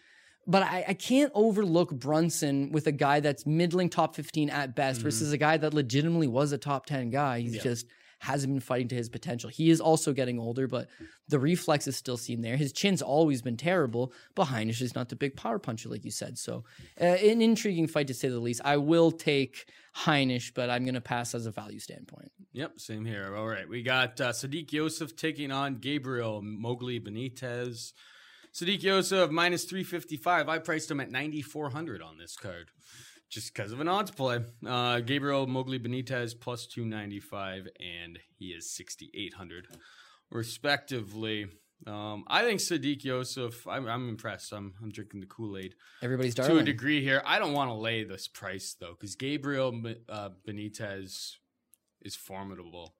But I, I can't overlook Brunson with a guy that's middling top 15 at best mm-hmm. versus a guy that legitimately was a top 10 guy. He's just hasn't been fighting to his potential. He is also getting older, but the reflex is still seen there. His chin's always been terrible, but Heinisch is not the big power puncher, like you said. So, uh, an intriguing fight to say the least. I will take Heinisch, but I'm going to pass as a value standpoint. Yep, same here. All right, we got uh, Sodiq Yusuff taking on Gabriel Moggly Benitez. Sodiq Yusuff minus three fifty five. I priced him at ninety four hundred on this card, just because of an odds play. Uh, Gabriel Moggly Benitez plus two ninety five, and he is sixty eight hundred, respectively. Um, I think Sodiq Yusuff. I'm, I'm impressed. I'm, I'm drinking the Kool Aid Everybody's to a degree here. I don't want to lay this price though, because Gabriel uh, Benitez is formidable.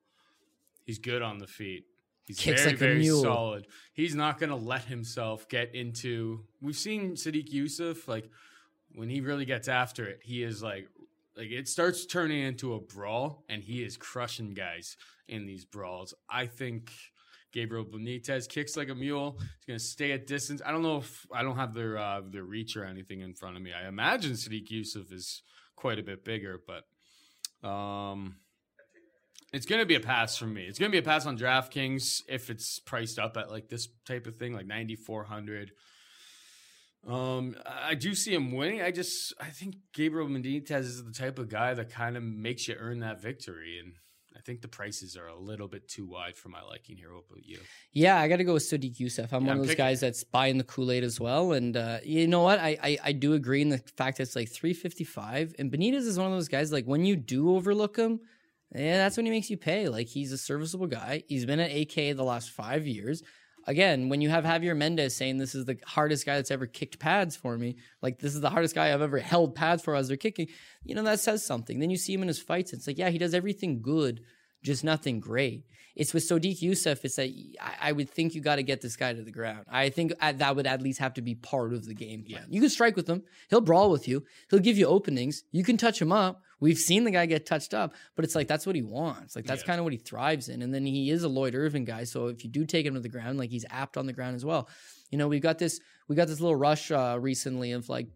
He's good on the feet. He's Kicks very, like very mule. solid. He's not going to let himself get into. We've seen Sodiq Yusuff like when he really gets after it. He is like, like it starts turning into a brawl, and he is crushing guys in these brawls. I think Gabriel Benitez kicks like a mule. He's going to stay at distance. I don't know if I don't have their uh, their reach or anything in front of me. I imagine Sodiq Yusuff is quite a bit bigger, but um, it's going to be a pass for me. It's going to be a pass on DraftKings if it's priced up at like this type of thing, like ninety four hundred. Um, I do see him winning. I just I think Gabriel Benitez is the type of guy that kind of makes you earn that victory, and I think the prices are a little bit too wide for my liking here. What about you? Yeah, I got to go with Sodiq Yusuff. I'm Yeah, one I'm of those picking- guys that's buying the Kool Aid as well. And uh, you know what? I, I I do agree in the fact that it's like 355. And Benitez is one of those guys like when you do overlook him, yeah, that's when he makes you pay. Like he's a serviceable guy. He's been at AK the last five years. Again, when you have Javier Mendez saying this is the hardest guy that's ever kicked pads for me, like this is the hardest guy I've ever held pads for as they're kicking, you know, that says something. Then you see him in his fights. It's like, yeah, he does everything good, just nothing great. It's with Sodiq Yusuff. It's that I, I would think you got to get this guy to the ground. I think uh, that would at least have to be part of the game plan. You can strike with him. He'll brawl with you. He'll give you openings. You can touch him up. We've seen the guy get touched up, but it's like that's what he wants. Like that's Yeah. kind of what he thrives in. And then he is a Lloyd Irvin guy, so if you do take him to the ground, like he's apt on the ground as well. You know, we've got this we got this little rush uh, recently of like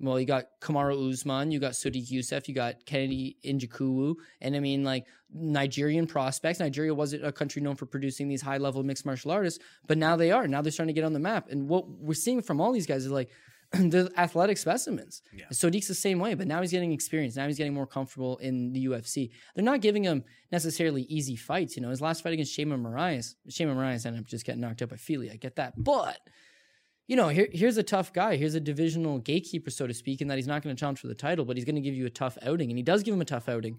well, you got Kamaru Usman, you got Sodiq Yusuff, you got Kennedy Njoku, and I mean like Nigerian prospects. Nigeria wasn't a country known for producing these high level mixed martial artists, but now they are. Now they're starting to get on the map. And what we're seeing from all these guys is like the athletic specimens. Yeah. Sodiq's the same way, but now he's getting experience. Now he's getting more comfortable in the UFC. They're not giving him necessarily easy fights. You know, his last fight against Sheymon Moraes, Sheymon Moraes ended up just getting knocked out by Fili. I get that, but you know, here, here's a tough guy. Here's a divisional gatekeeper, so to speak, in that he's not going to challenge for the title, but he's going to give you a tough outing. And he does give him a tough outing.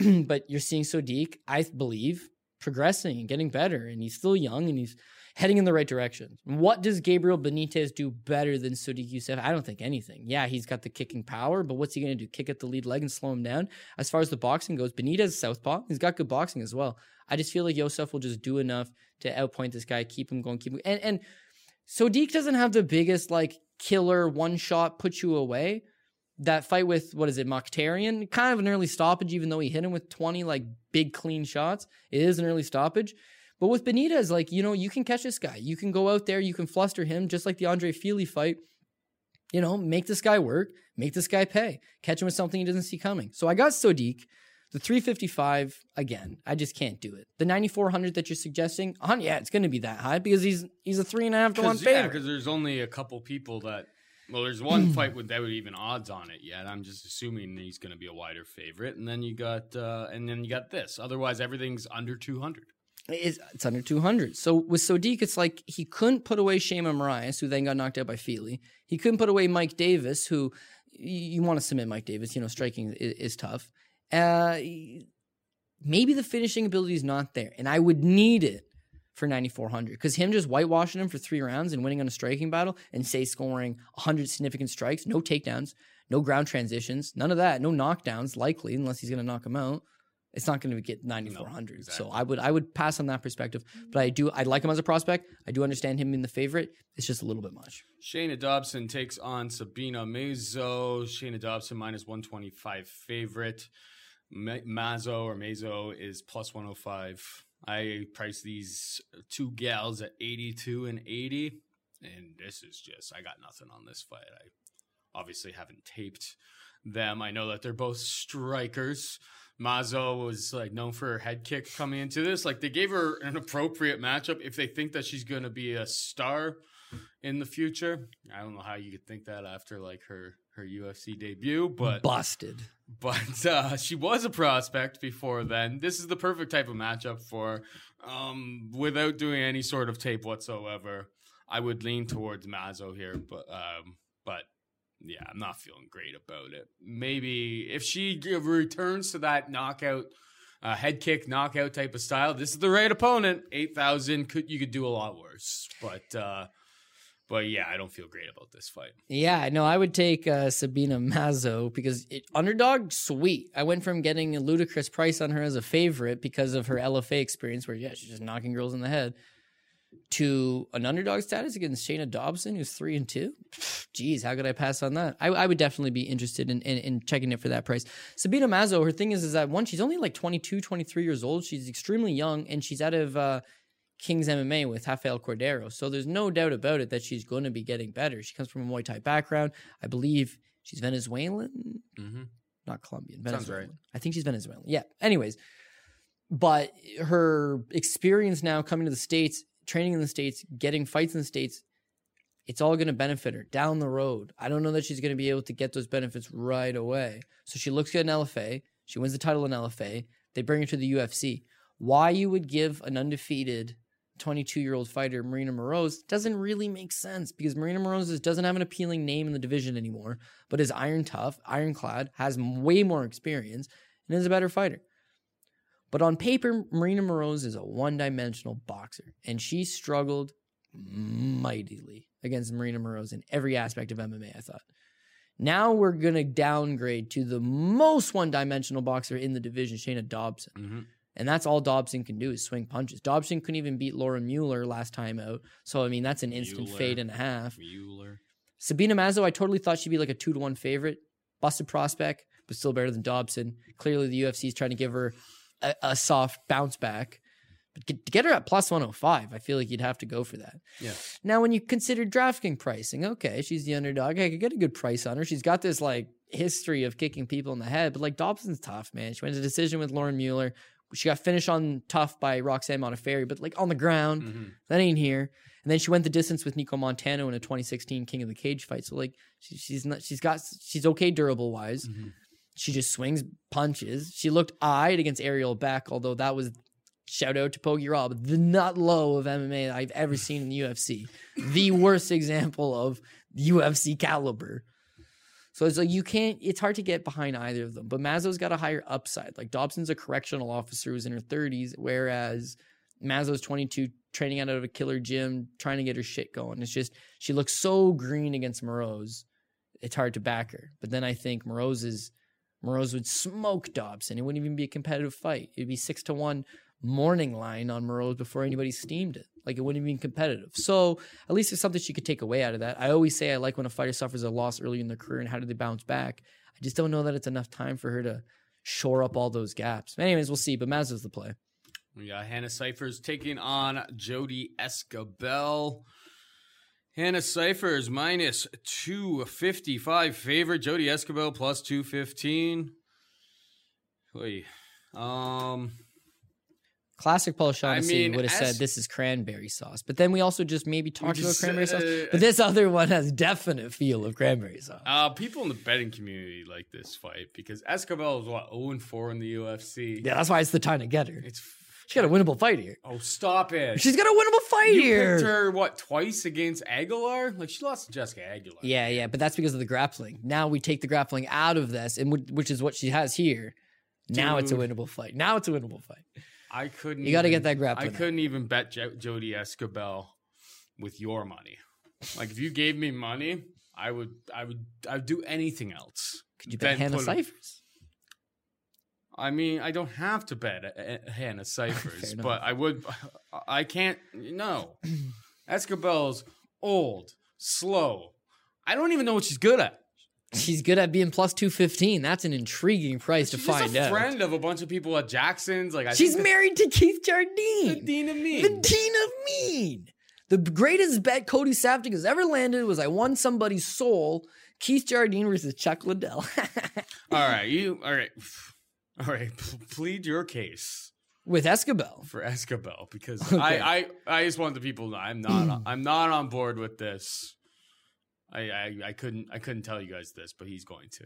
but you're seeing Sodiq, I believe, progressing and getting better. And he's still young and he's heading in the right direction. What does Gabriel Benitez do better than Sodiq Yusuff? I don't think anything. Yeah, he's got the kicking power, but what's he going to do? Kick at the lead leg and slow him down? As far as the boxing goes, Benitez is southpaw. He's got good boxing as well. I just feel like Yusuff will just do enough to outpoint this guy, keep him going, keep him and and Sodiq doesn't have the biggest like killer one shot put you away. That fight with what is it, Mokhtarian? Kind of an early stoppage, even though he hit him with 20 like big clean shots. It is an early stoppage. But with Benitez, like, you know, you can catch this guy. You can go out there, you can fluster him, just like the Andre Fili fight. You know, make this guy work, make this guy pay, catch him with something he doesn't see coming. So I got Sodiq. The 355, again, I just can't do it. The 9400 that you're suggesting, uh, yeah, it's going to be that high because he's he's a three and a half to one yeah, because there's only a couple people that. Well, there's one fight with that would even odds on it yet. I'm just assuming he's going to be a wider favorite, and then you got, uh and then you got this. Otherwise, everything's under 200. It's, it's under 200. So with Sodiq, it's like he couldn't put away Sheymon Moraes, who then got knocked out by Fili. He couldn't put away Mike Davis, who you want to submit Mike Davis. You know, striking is, is tough. Uh, maybe the finishing ability is not there, and I would need it for 9400 because him just whitewashing him for three rounds and winning on a striking battle and say scoring 100 significant strikes, no takedowns, no ground transitions, none of that, no knockdowns likely unless he's going to knock him out. It's not going to get 9400. exactly. So I would I would pass on that perspective, but I do I like him as a prospect. I do understand him in the favorite. It's just a little bit much. Shayna Dobson takes on Sabina Mazo. Shayna Dobson minus 125 favorite. Ma- Mazo or Mazo is plus 105. I price these two gals at 82 and 80. And this is just, I got nothing on this fight. I obviously haven't taped them. I know that they're both strikers. Mazo was like known for her head kick coming into this. Like they gave her an appropriate matchup if they think that she's going to be a star in the future. I don't know how you could think that after like her her UFC debut, but Busted. but uh, she was a prospect before then. This is the perfect type of matchup for um without doing any sort of tape whatsoever. I would lean towards Mazo here, but um but yeah, I'm not feeling great about it. Maybe if she returns to that knockout uh, head kick knockout type of style, this is the right opponent. 8,000 could you could do a lot worse. But uh but yeah, I don't feel great about this fight. Yeah, no, I would take uh, Sabina Mazo because it, underdog, sweet. I went from getting a ludicrous price on her as a favorite because of her LFA experience, where yeah, she's just knocking girls in the head, to an underdog status against Shayna Dobson, who's three and two. Jeez, how could I pass on that? I, I would definitely be interested in, in, in checking it for that price. Sabina Mazo, her thing is, is that one, she's only like 22, 23 years old. She's extremely young, and she's out of uh, King's MMA with Rafael Cordero. So there's no doubt about it that she's going to be getting better. She comes from a Muay Thai background. I believe she's Venezuelan, Mm-hmm. not Colombian. Sounds Venezuelan. right. I think she's Venezuelan. Yeah. Anyways, but her experience now coming to the states, training in the states, getting fights in the states, it's all going to benefit her down the road. I don't know that she's going to be able to get those benefits right away. So she looks good in LFA. She wins the title in LFA. They bring her to the UFC. Why you would give an undefeated 22 year old fighter Marina Moroz doesn't really make sense because Marina Moroz doesn't have an appealing name in the division anymore, but is iron tough, ironclad, has way more experience, and is a better fighter. But on paper, Marina Moroz is a one dimensional boxer, and she struggled mightily against Marina Moroz in every aspect of MMA, I thought. Now we're going to downgrade to the most one dimensional boxer in the division, Shayna Dobson. Mm-hmm. And that's all Dobson can do is swing punches. Dobson couldn't even beat Laura Mueller last time out. So, I mean, that's an instant Mueller. fade and a half. Mueller. Sabina Mazo, I totally thought she'd be like a two to one favorite, busted prospect. But but still better than Dobson. Clearly, the UFC is trying to give her a, a soft bounce back. But get, to get her at plus 105, I feel like you'd have to go for that. Yeah. Now, when you consider DraftKings pricing, okay, she's the underdog. I could get a good price on her. She's got this like history of kicking people in the head, but like Dobson's tough, man. She went to decision with Lauren Mueller. She got finished on tough by Roxanne Modafferi, but like on the ground, Mm-hmm. that ain't here. And then she went the distance with Nico Montano in a 2016 King of the Cage fight. So like she, she's not, she's got, she's okay durable wise. Mm-hmm. She just swings punches. She looked eyed against Ariel Beck, although that was shout out to Poggy Rob, the nut low of MMA I've ever seen in the UFC. The worst example of UFC caliber. So it's like you can't. It's hard to get behind either of them. But Mazo's got a higher upside. Like Dobson's a correctional officer who's in her 30s, whereas Mazo's 22, training out of a killer gym, trying to get her shit going. It's just she looks so green against Moroz. It's hard to back her. But then I think Moroz is Moroz would smoke Dobson. It wouldn't even be a competitive fight. It'd be six to one morning line on Moroz before anybody steamed it. Like it wouldn't even be competitive. So at least there's something she could take away out of that. I always say I like when a fighter suffers a loss early in their career and how do they bounce back. I just don't know that it's enough time for her to shore up all those gaps. Anyways, we'll see. But Mazo's the play. We got Hannah Cifers taking on Jodie Esquibel. Hannah Cifers minus 255 favorite. Jodie Esquibel plus 215. Oy. Um, Classic Paul Shaughnessy mean, would have said this is cranberry sauce. But then we also just maybe talked about cranberry sauce. uh, But this other one has definite feel of cranberry sauce. uh, people in the betting community like this fight because Esquibel is what 0 4 in the UFC. yeah, that's why it's the time to get her. It's She got a winnable fight here. oh stop it. She's got a winnable fight you here. picked her what twice against Aguilar? Like she lost to Jessica Aguilar. Yeah, yeah, but that's because of the grappling. Now we take the grappling out of this, and wh- which is what she has here. Now it's a winnable fight. Now it's a winnable fight. I couldn't. You gotta get that grappling I couldn't even bet jo- Jodie Esquibel with your money. Like if you gave me money, I would, I would, I would do anything else. Could you bet Hannah put- Cifers? I mean, I don't have to bet Hannah Cifers, but I would. I can't. No, Esquibel's old, slow. I don't even know what she's good at. She's good at being plus two fifteen. That's an intriguing price She's to find a out. friend of a bunch of people at Jackson's. Like I She's married to Keith Jardine, the Dean of me. The Dean of Mean. The greatest bet Cody Safdie has ever landed was I won somebody's soul. Keith Jardine versus Chuck Liddell. all right, you. All right, all right. p- Plead your case. With Esquibel. for Esquibel because Okay. I, I I just want the people to know I'm not I'm not on board with this. I, I I couldn't I couldn't tell you guys this, but he's going to.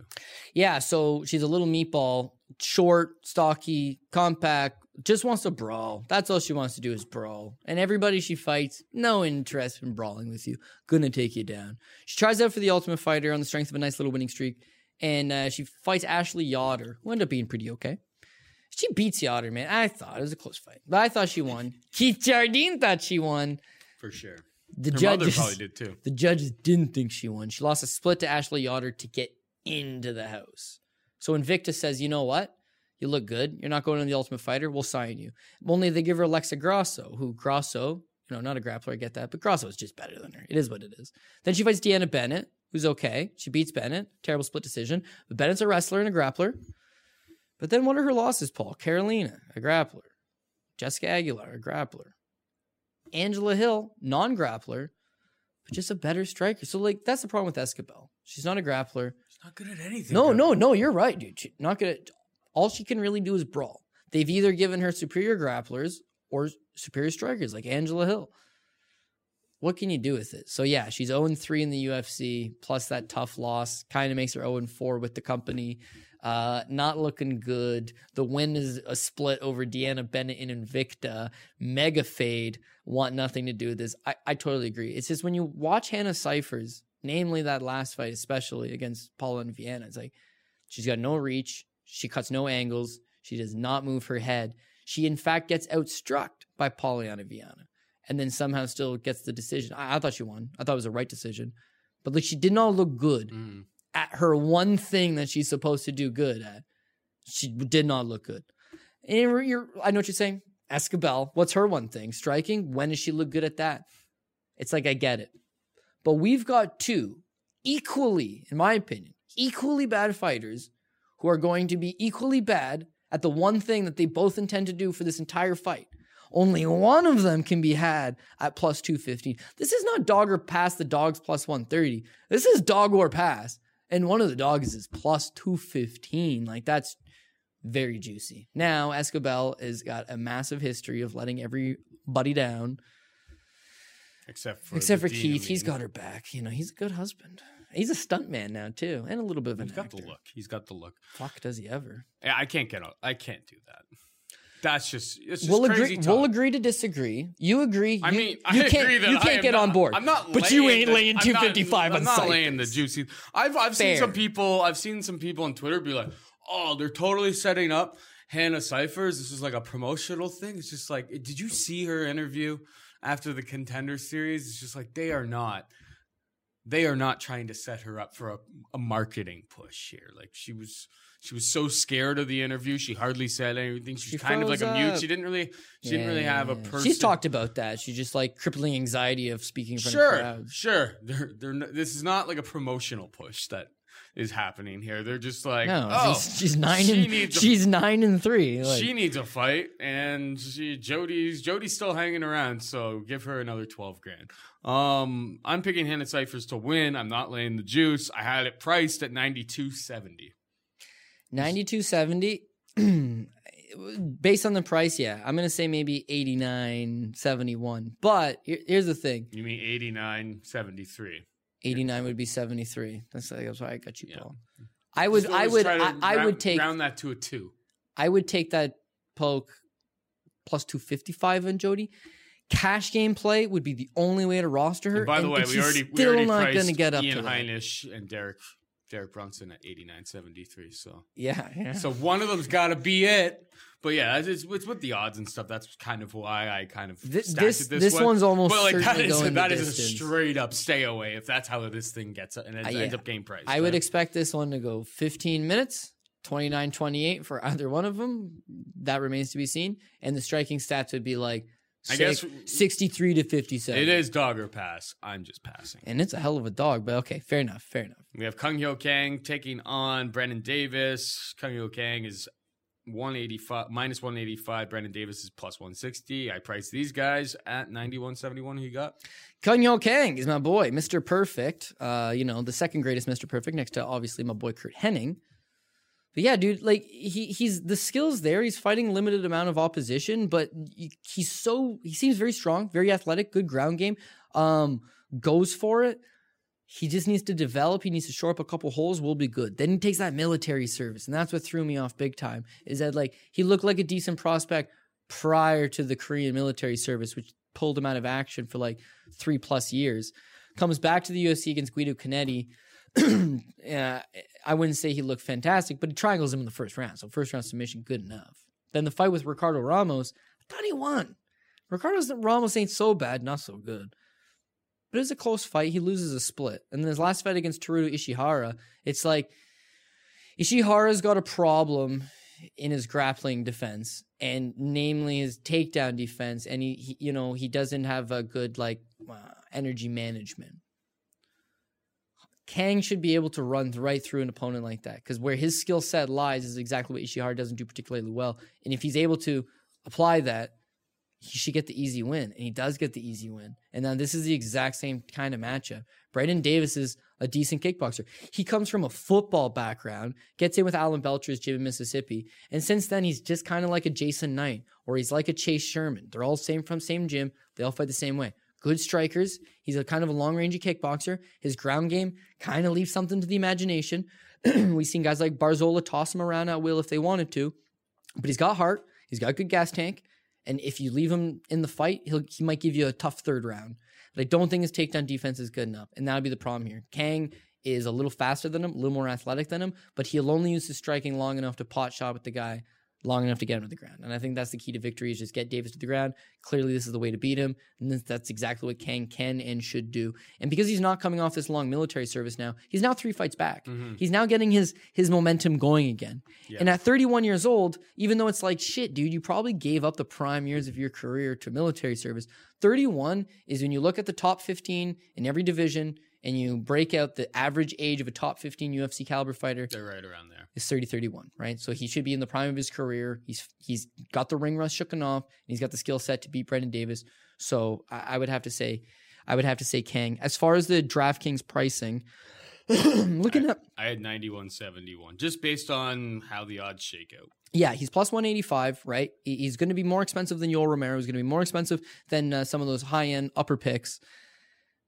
Yeah, so she's a little meatball, short, stocky, compact, just wants to brawl. That's all she wants to do is brawl. And everybody she fights, no interest in brawling with you. Gonna take you down. She tries out for the Ultimate Fighter on the strength of a nice little winning streak, and uh, she fights Ashley Yoder, who ended up being pretty okay. She beats Yoder, man. I thought it was a close fight, but I thought she won. Keith Jardine thought she won. For sure. The Her mother judges probably did too. the judges didn't think she won. She lost a split to Ashley Yoder to get into the house. So Invicta says, you know what? You look good. You're not going to the Ultimate Fighter. We'll sign you. Only they give her Alexa Grasso, who Grasso, you know, not a grappler, I get that, but Grasso is just better than her. It is what it is. Then she fights Deanna Bennett, who's okay. She beats Bennett. Terrible split decision. But Bennett's a wrestler and a grappler. But then what are her losses, Paul? Carolina, a grappler. Jessica Aguilar, a grappler. Angela Hill, non grappler, but just a better striker. So, like, that's the problem with Esquibel. She's not a grappler. She's not good at anything. No, no, no, you're right, dude. She, not gonna. All she can really do is brawl. They've either given her superior grapplers or superior strikers, like Angela Hill. What can you do with it? So yeah, she's 0 3 in the UFC, plus that tough loss. Kind of makes her 0 4 with the company. Uh, not looking good. The win is a split over Deanna Bennett and Invicta. Mega fade. Want nothing to do with this. I, I totally agree. It's just when you watch Hannah Cifers, namely that last fight, especially against Polyana Viana, it's like she's got no reach. She cuts no angles. She does not move her head. She, in fact, gets outstruck by Polyana Viana and then somehow still gets the decision. I, I thought she won. I thought it was a right decision. But like she did not look good Mm. at her one thing that she's supposed to do good at. She did not look good. And you're- I know what you're saying. Esquibel, what's her one thing? Striking. When does she look good at that? It's like I get it. But we've got two equally, in my opinion, equally bad fighters who are going to be equally bad at the one thing that they both intend to do for this entire fight. Only one of them can be had at plus 215. This is not dog or pass the dogs plus 130. This is dog or pass. And one of the dogs is plus 215. Like that's very juicy. Now, Esquibel has got a massive history of letting everybody down, Except for except for Keith. He's got her back. You know, he's a good husband. He's a stunt man now too, and a little bit of an He's got actor. the look. He's got the look. Fuck, does he ever? Yeah, I can't get. out- I can't do that. That's just. It's just We'll crazy agree. talk. We'll agree to disagree. You agree. I you, mean, you I can't. agree that you can't get not- on board. I'm not. But you ain't the- laying I'm not- 255 I'm not laying the juicy. I've I've seen some people. I've seen some people on Twitter be like, "Oh, they're totally setting up Hannah Cifers. This is like a promotional thing." It's just like, did you see her interview after the Contender Series? It's just like they are not. They are not trying to set her up for a, a marketing push here. Like she was. She was so scared of the interview. She hardly said anything. She's She kind of like a mute. She didn't really. She didn't really have a person. She's talked about that. She's just like crippling anxiety of speaking in front of Sure, crowds. sure. They're, they're, this is not like a promotional push that is happening here. They're just like, No, oh, she's, she's nine she and needs a- she's nine and three. Like, she needs a fight, and she, Jody's Jody's still hanging around. So give her another twelve grand. Um, I'm picking Hannah Cifers to win. I'm not laying the juice. I had it priced at ninety two seventy. ninety two seventy. Based on the price, yeah, I'm gonna say maybe 89, 71. But here's the thing: You mean eighty nine seventy three? 89 would be 73. That's, that's why I got you, Yeah. Paul. I would, I would, I, I would take, round that to a two. I would take that poke plus 255 on Jody. Cash game play would be the only way to roster her. And by the and- way, and we already we still already not gonna get up Ian to that. Heinisch and Derek Derek Brunson at eighty nine seventy three. So Yeah, yeah. so one of them's got to be it. But yeah, it's, it's with the odds and stuff. That's kind of why I kind of Thi- this- this, this way. one's almost But like that is that is a straight up stay away if that's how this thing gets and it Uh, ends up game price. I would expect this one to go 15 minutes, 29 28 for either one of them. That remains to be seen. And the striking stats would be like I guess- 63 to 57. It is dog or pass. I'm just passing. And it's a hell of a dog, but okay, fair enough, fair enough. We have Kyung Ho Kang taking on Brendan Davis. Kyung Ho Kang is 185 minus 185. Brendan Davis is plus 160. I priced these guys at 91.71. Who you got? Kyung Ho Kang is my boy, Mr. Perfect. Uh, you know, the second greatest Mr. Perfect next to obviously my boy Curt Hennig. But yeah, dude, like he he's the skills there. He's fighting limited amount of opposition, but he's so he seems very strong, very athletic, good ground game. Um, goes for it. He just needs to develop. He needs to shore up a couple holes. We'll be good. Then he takes that military service, and that's what threw me off big time. Is that like he looked like a decent prospect prior to the Korean military service, which pulled him out of action for like three plus years. Comes back to the UFC against Guido Canetti. I wouldn't say he looked fantastic, but he triangles him in the first round. So first round submission, good enough. Then the fight with Ricardo Ramos, I thought he won. Ricardo Ramos ain't so bad, not so good. But it was a close fight. He loses a split. And then his last fight against Teruto Ishihara, it's like Ishihara's got a problem in his grappling defense, and namely his takedown defense. And he, he you know, he doesn't have a good like uh, energy management. Kang should be able to run right through an opponent like that because where his skill set lies is exactly what Ishihara doesn't do particularly well. And if he's able to apply that, he should get the easy win. And he does get the easy win. And now this is the exact same kind of matchup. Brandon Davis is a decent kickboxer. He comes from a football background, gets in with Alan Belcher's gym in Mississippi. And since then, he's just kind of like a Jason Knight or he's like a Chase Sherman. They're all same from same gym. They all fight the same way. Good strikers. He's a kind of a long rangey kickboxer. His ground game kind of leaves something to the imagination. We've seen guys like Barzola toss him around at will if they wanted to, but he's got heart. He's got a good gas tank. And if you leave him in the fight, he'll he might give you a tough third round. But I don't think his takedown defense is good enough. And that would be the problem here. Kang is a little faster than him, a little more athletic than him, but he'll only use his striking long enough to pot shot with the guy long enough to get him to the ground. And I think that's the key to victory is just get Davis to the ground. Clearly, this is the way to beat him. And that's exactly what Kang can and should do. And because he's not coming off this long military service now, he's now three fights back. Mm-hmm. He's now getting his his momentum going again. And at 31 years old, even though it's like shit, dude, you probably gave up the prime years of your career to military service. 31 is when you look at the top 15 in every division and you break out the average age of a top 15 UFC caliber fighter They're right around there. is 30 31, right? So he should be in the prime of his career. He's he's got the ring rust shooken off, and he's got the skill set to beat Brendan Davis. So I, I would have to say, I would have to say Kang. As far as the DraftKings pricing, looking at I had 91.71 just based on how the odds shake out. yeah, he's plus 185, right? He's going to be more expensive than Yoel Romero. He's going to be more expensive than uh, some of those high end upper picks.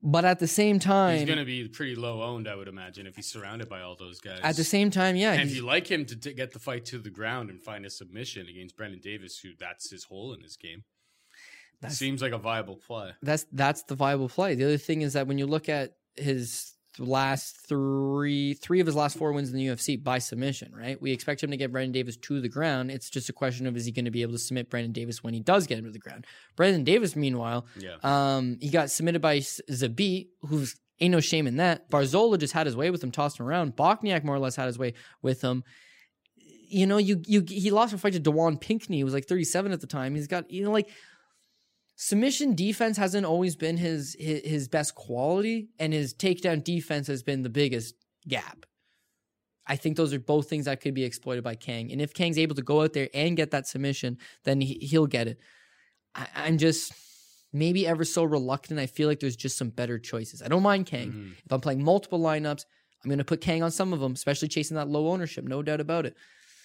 But at the same time, He's going to be pretty low owned, I would imagine, if he's surrounded by all those guys. at the same time, yeah, and if you like him to t- get the fight to the ground and find a submission against Brendan Davis, who that's his hole in his game, That's- seems like a viable play. that's that's the viable play. The other thing is that when you look at his last three three of his last four wins in the UFC by submission, right? We expect him to get Brandon Davis to the ground. It's just a question of is he going to be able to submit Brandon Davis when he does get him to the ground. Brandon Davis, meanwhile, Yeah. um, he got submitted by Zabit, who's ain't no shame in that. Barzola just had his way with him, tossed him around. Bokniak more or less had his way with him. You know, you you he lost a fight to Dewan Pinkney. He was like 37 at the time. He's got you know like submission defense hasn't always been his, his his best quality, and his takedown defense has been the biggest gap. I think those are both things that could be exploited by Kang. And if Kang's able to go out there and get that submission, then he, he'll get it. I, I'm just maybe ever so reluctant. I feel like there's just some better choices. I don't mind Kang. Mhm. If I'm playing multiple lineups, I'm going to put Kang on some of them, especially chasing that low ownership, no doubt about it.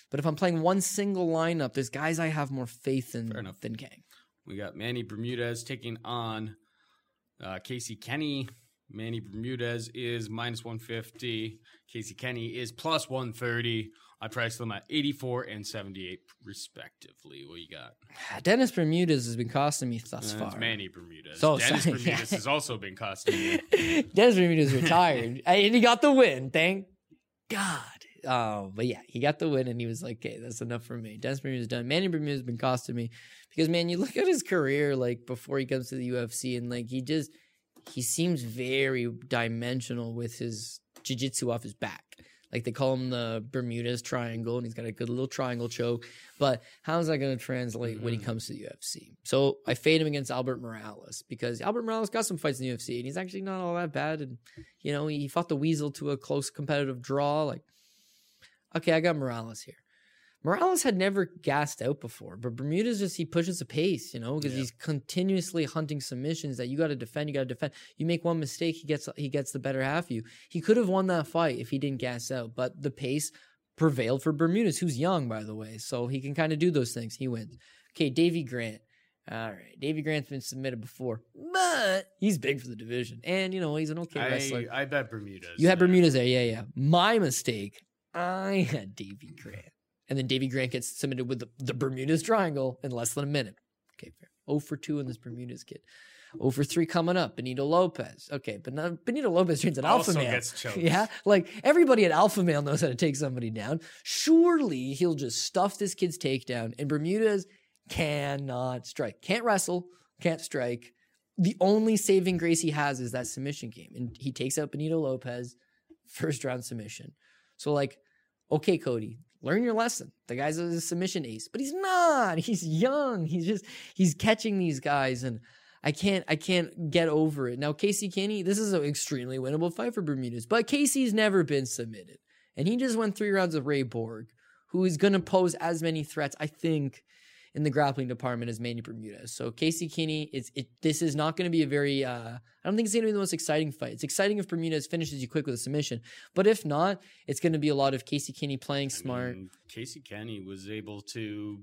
But if I'm playing one single lineup, there's guys I have more faith in than Kang. We got Manny Bermudez taking on uh, Casey Kenny. Manny Bermudez is minus 150. Casey Kenny is plus 130. I priced them at 84 and 78 respectively. What you got? Dennis Bermudez has been costing me thus Uh, far. it's Manny Bermudez. So Dennis sorry. Bermudez has also been costing me. Dennis Bermudez retired, and he got the win. Thank God. Oh, but yeah, he got the win, and he was like, "Okay, that's enough for me." Dennis Bermudez done. Manny Bermudez has been costing me because, man, you look at his career, like before he comes to the UFC, and like he just he seems very dimensional with his jiu-jitsu off his back. Like they call him the Bermuda's triangle, and he's got a good little triangle choke. But how's that going to translate when he mm-hmm. comes to the UFC? So I fade him against Albert Morales because Albert Morales got some fights in the UFC, and he's actually not all that bad. And you know, he fought the Weasel to a close competitive draw. Like, okay, I got Morales here. Morales had never gassed out before, but Bermudez just he pushes the pace, you know, because Yeah. he's continuously hunting submissions that you got to defend. You got to defend. You make one mistake, he gets he gets the better half of you. He could have won that fight if he didn't gas out, but the pace prevailed for Bermudez, who's young by the way, so he can kind of do those things. He wins. Okay, Davy Grant. All right, Davy Grant's been submitted before, but he's big for the division, and you know he's an okay wrestler. I, I bet Bermudez. You had. Bermudez there, yeah, yeah. My mistake. I had Davy Grant. And then Davy Grant gets submitted with the, the Bermudez triangle in less than a minute. Okay, fair. 0 for 2 in this Bermuda's kid. 0 for 3 coming up. Benito Lopez. Okay, but now Benito Lopez trains at Alpha Also Male. gets choked. Yeah, like everybody at Alpha Male knows how to take somebody down. Surely he'll just stuff this kid's takedown. And Bermuda's cannot strike. Can't wrestle, can't strike. The only saving grace he has is that submission game. And he takes out Benito Lopez, first round submission. So, like, okay, Cody, learn your lesson. The guy's a submission ace, but he's not. He's young. He's just he's catching these guys, and I can't I can't get over it. Now, Casey Kenny, this is an extremely winnable fight for Bermudez, but Casey's never been submitted, and he just won three rounds of Ray Borg, who is going to pose as many threats, I think. In the grappling department is Manny Bermudez. So Casey Kenny, it's it. This is not going to be a very. Uh, I don't think it's going to be the most exciting fight. It's exciting if Bermudez finishes you quick with a submission, but if not, it's going to be a lot of Casey Kenny playing smart. mean, Casey Kenny was able to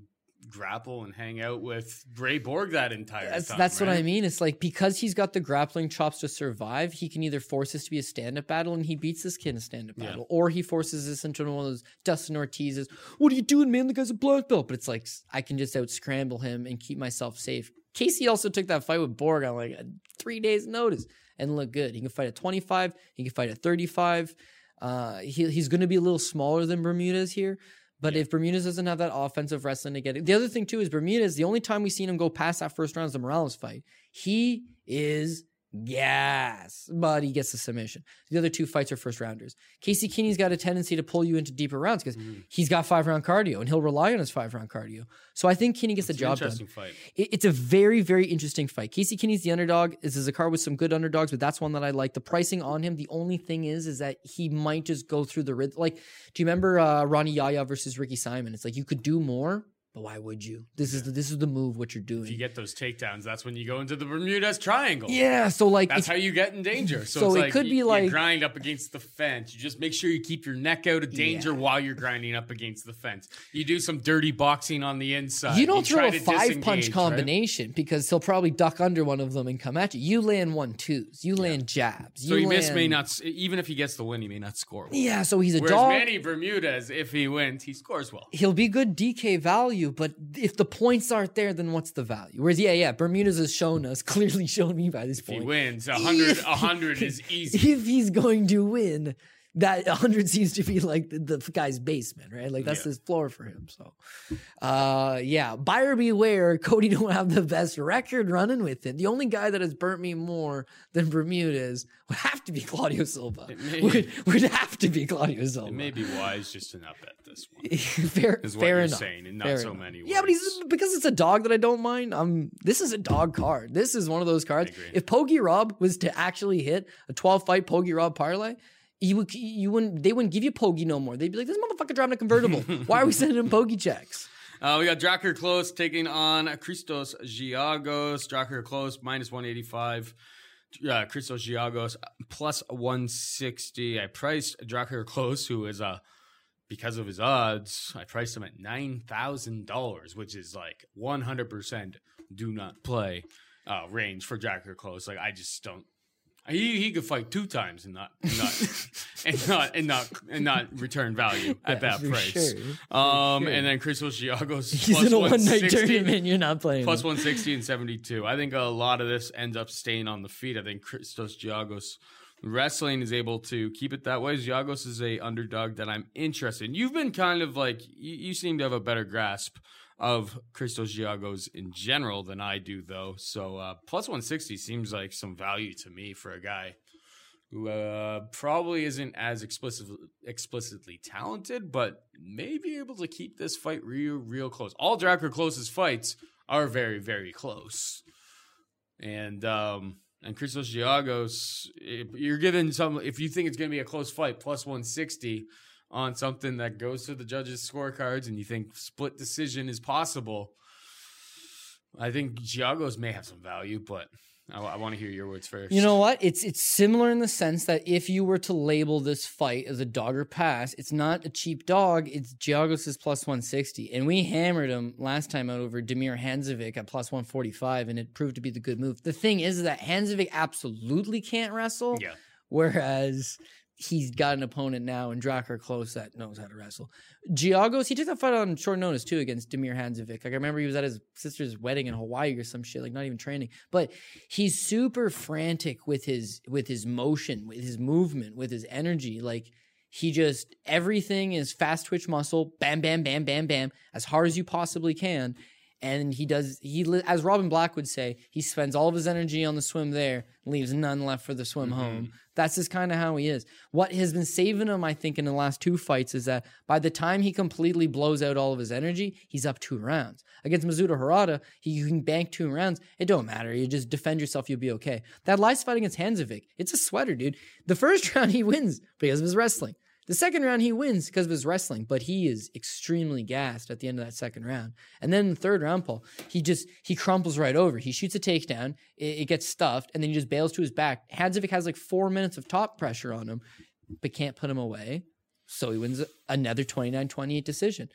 grapple and hang out with Ray Borg that entire That's time. that's what I mean. It's like because he's got the grappling chops to survive, he can either force this to be a stand up battle and he beats this kid in a stand up Yeah. battle, or he forces this into one of those Dustin Ortiz's. What are you doing, man? The guy's a black belt, but it's like I can just out scramble him and keep myself safe. Casey also took that fight with Borg on like a three days notice and look good. He can fight at 25. He can fight at 35. Uh, he, he's going to be a little smaller than Bermudez here. But if Bermudez doesn't have that offensive wrestling to get it, the other thing too is Bermudez. The only time we've seen him go past that first round is the Morales fight. He is Yes, but he gets the submission. The other two fights are first rounders. Casey Kenny's got a tendency to pull you into deeper rounds because Mm-hmm. he's got five round cardio and he'll rely on his five round cardio. So I think Kenny gets the It's an job done. fight. It- it's a very, very interesting fight. Casey Kenny's the underdog. This is a card with some good underdogs, but that's one that I like. The pricing on him, the only thing is, is that he might just go through the rhythm. Like, do you remember uh, Rani Yahya versus Ricky Simon? It's like you could do more, but why would you? This is the, this is the move. What you're doing. If you get those takedowns, that's when you go into the Bermuda's Triangle. yeah. So like, That's how you get in danger. So, So it's it like could you, be you like- grind up against the fence. You just make sure you keep your neck out of danger Yeah. while you're grinding up against the fence. You do some dirty boxing on the inside. you don't try throw a five punch disengage, right? combination because he'll probably duck under one of them and come at you. You land one twos. You land jabs. So you he miss may not, even if he gets the win, he may not score. well. Yeah. So he's a Whereas dog. Manny Bermudez, if he wins, he scores well. he'll be good DK value, but if the points aren't there, then what's the value? Whereas, yeah, yeah, Bermudez has shown us, clearly shown me by this If he wins, a hundred, a hundred is easy. If he's going to win, that 100 seems to be like the, the guy's basement, right? Like that's Yeah. his floor for him. So, uh, yeah, buyer beware. Cody don't have the best record running with it. The only guy that has burnt me more than Bermudez would have to be Claudio Silva. may- Would, would have to be Claudio Silva. It may be wise just to not bet this one. fair, Is what fair you're enough. saying, in not fair so enough. many Yeah, but he's because it's a dog that I don't mind. Um, this is a dog card. This is one of those cards. If Poggy Rob was to actually hit a 12 fight Poggy Rob parlay, you would you wouldn't they wouldn't give you Poggy no more. They'd be like, this motherfucker driving a convertible. Why are we sending him Poggy checks? Uh, we got Drakkar Klose taking on Christos Giagos. Drakkar Klose minus 185. Uh, Christos Giagos plus 160. I priced Drakkar Klose, who is uh, because of his odds, I priced him at $9,000, which is like 100% do not play uh, range for Drakkar Klose. Like, I just don't. He, he could fight two times and not and not and not and not and not return value at that price. sure, Um, sure. and then Christos Giagos He's plus in a one night 160 tournament. You're not playing. plus him. 160 and 72. I think a lot of this ends up staying on the feet. I think Christos Giagos wrestling is able to keep it that way. Giagos is a underdog that I'm interested in. You've been kind of like you, you seem to have a better grasp of Christos Giagos in general than I do, though. So uh, plus 160 seems like some value to me for a guy who uh, probably isn't as explicit, explicitly talented, but may be able to keep this fight real, real close. All Drakkar Klose's fights are very, very close. And um, and Christos Giagos, you're given some. If you think it's going to be a close fight, plus 160 on something that goes to the judges' scorecards, and you think split decision is possible, I think Giagos may have some value, but I, want to hear your words first. You know what? It's it's similar in the sense that if you were to label this fight as a dog or pass, it's not a cheap dog. It's Giagos' plus 160. And we hammered him last time out over Damir Hadzovic at plus 145, and it proved to be the good move. The thing is that Hadzovic absolutely can't wrestle. Yeah. Whereas he's got an opponent now in Drakkar Klose that knows how to wrestle. Giagos, he took that fight on short notice too against Damir Hadzovic. Like I remember he was at his sister's wedding in Hawaii or some shit, like not even training. But he's super frantic with his with his motion, with his movement, with his energy. Like he just everything is fast twitch muscle, bam, bam, bam, bam, bam, as hard as you possibly can. And he does he as Robin Black would say, he spends all of his energy on the swim there, leaves none left for the swim mm-hmm. home. That's just kind of how he is. What has been saving him, I think, in the last two fights is that by the time he completely blows out all of his energy, he's up two rounds. Against Mizuto Hirota, he, you can bank two rounds. It don't matter. You just defend yourself, you'll be okay. That last fight against Hadzovic, it's a sweater, dude. The first round he wins because of his wrestling. The second round he wins because of his wrestling, but he is extremely gassed at the end of that second round. And then the third round, Paul, he just he crumples right over. He shoots a takedown, it, it gets stuffed, and then he just bails to his back. Hadzovic has like four minutes of top pressure on him, but can't put him away. So he wins another 29-28 decision.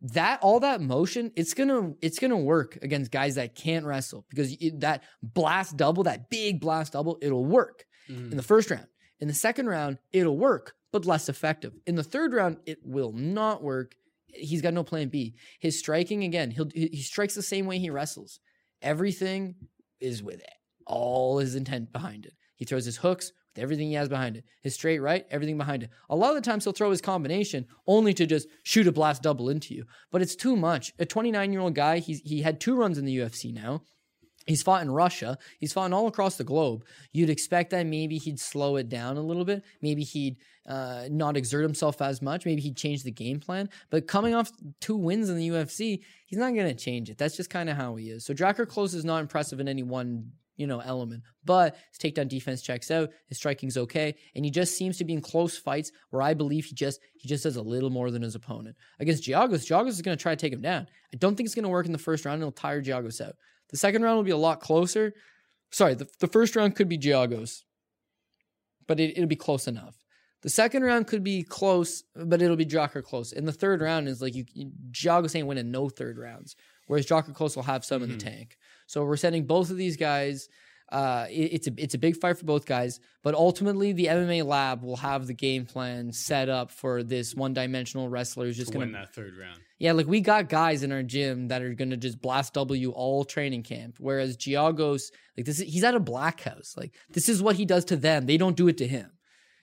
That all that motion, it's gonna it's gonna work against guys that can't wrestle because it, that blast double, that big blast double, it'll work mm-hmm. in the first round. In the second round, it'll work, but less effective. In the third round, it will not work. He's got no plan B. His striking again, he'll he strikes the same way he wrestles. Everything is with it. All his intent behind it. He throws his hooks with everything he has behind it. His straight right, everything behind it. A lot of the times he'll throw his combination only to just shoot a blast double into you. But it's too much. A 29 year old guy, he's he had two runs in the UFC now. He's fought in Russia. He's fought all across the globe. You'd expect that maybe he'd slow it down a little bit. Maybe he'd uh, not exert himself as much. Maybe he'd change the game plan. But coming off two wins in the UFC, he's not going to change it. That's just kind of how he is. So Drakkar Klose is not impressive in any one you know element, but his takedown defense checks out. His striking's okay, and he just seems to be in close fights where I believe he just he just does a little more than his opponent. Against Giagos, Giagos is going to try to take him down. I don't think it's going to work in the first round. It'll tire Giagos out. The second round will be a lot closer. Sorry, the, the first round could be Giagos, but it, it'll be close enough. The second round could be close, but it'll be Drakkar Klose. And the third round is like you, you Giagos ain't winning no third rounds, whereas Drakkar Klose will have some in the mm-hmm. tank. So we're sending both of these guys. Uh, it- it's a it's a big fight for both guys, but ultimately the MMA lab will have the game plan set up for this one dimensional wrestler who's just to gonna win that third round. yeah, like we got guys in our gym that are gonna just blast W all training camp. Whereas Giagos, like this, is, he's at a black house. Like this is what he does to them. They don't do it to him.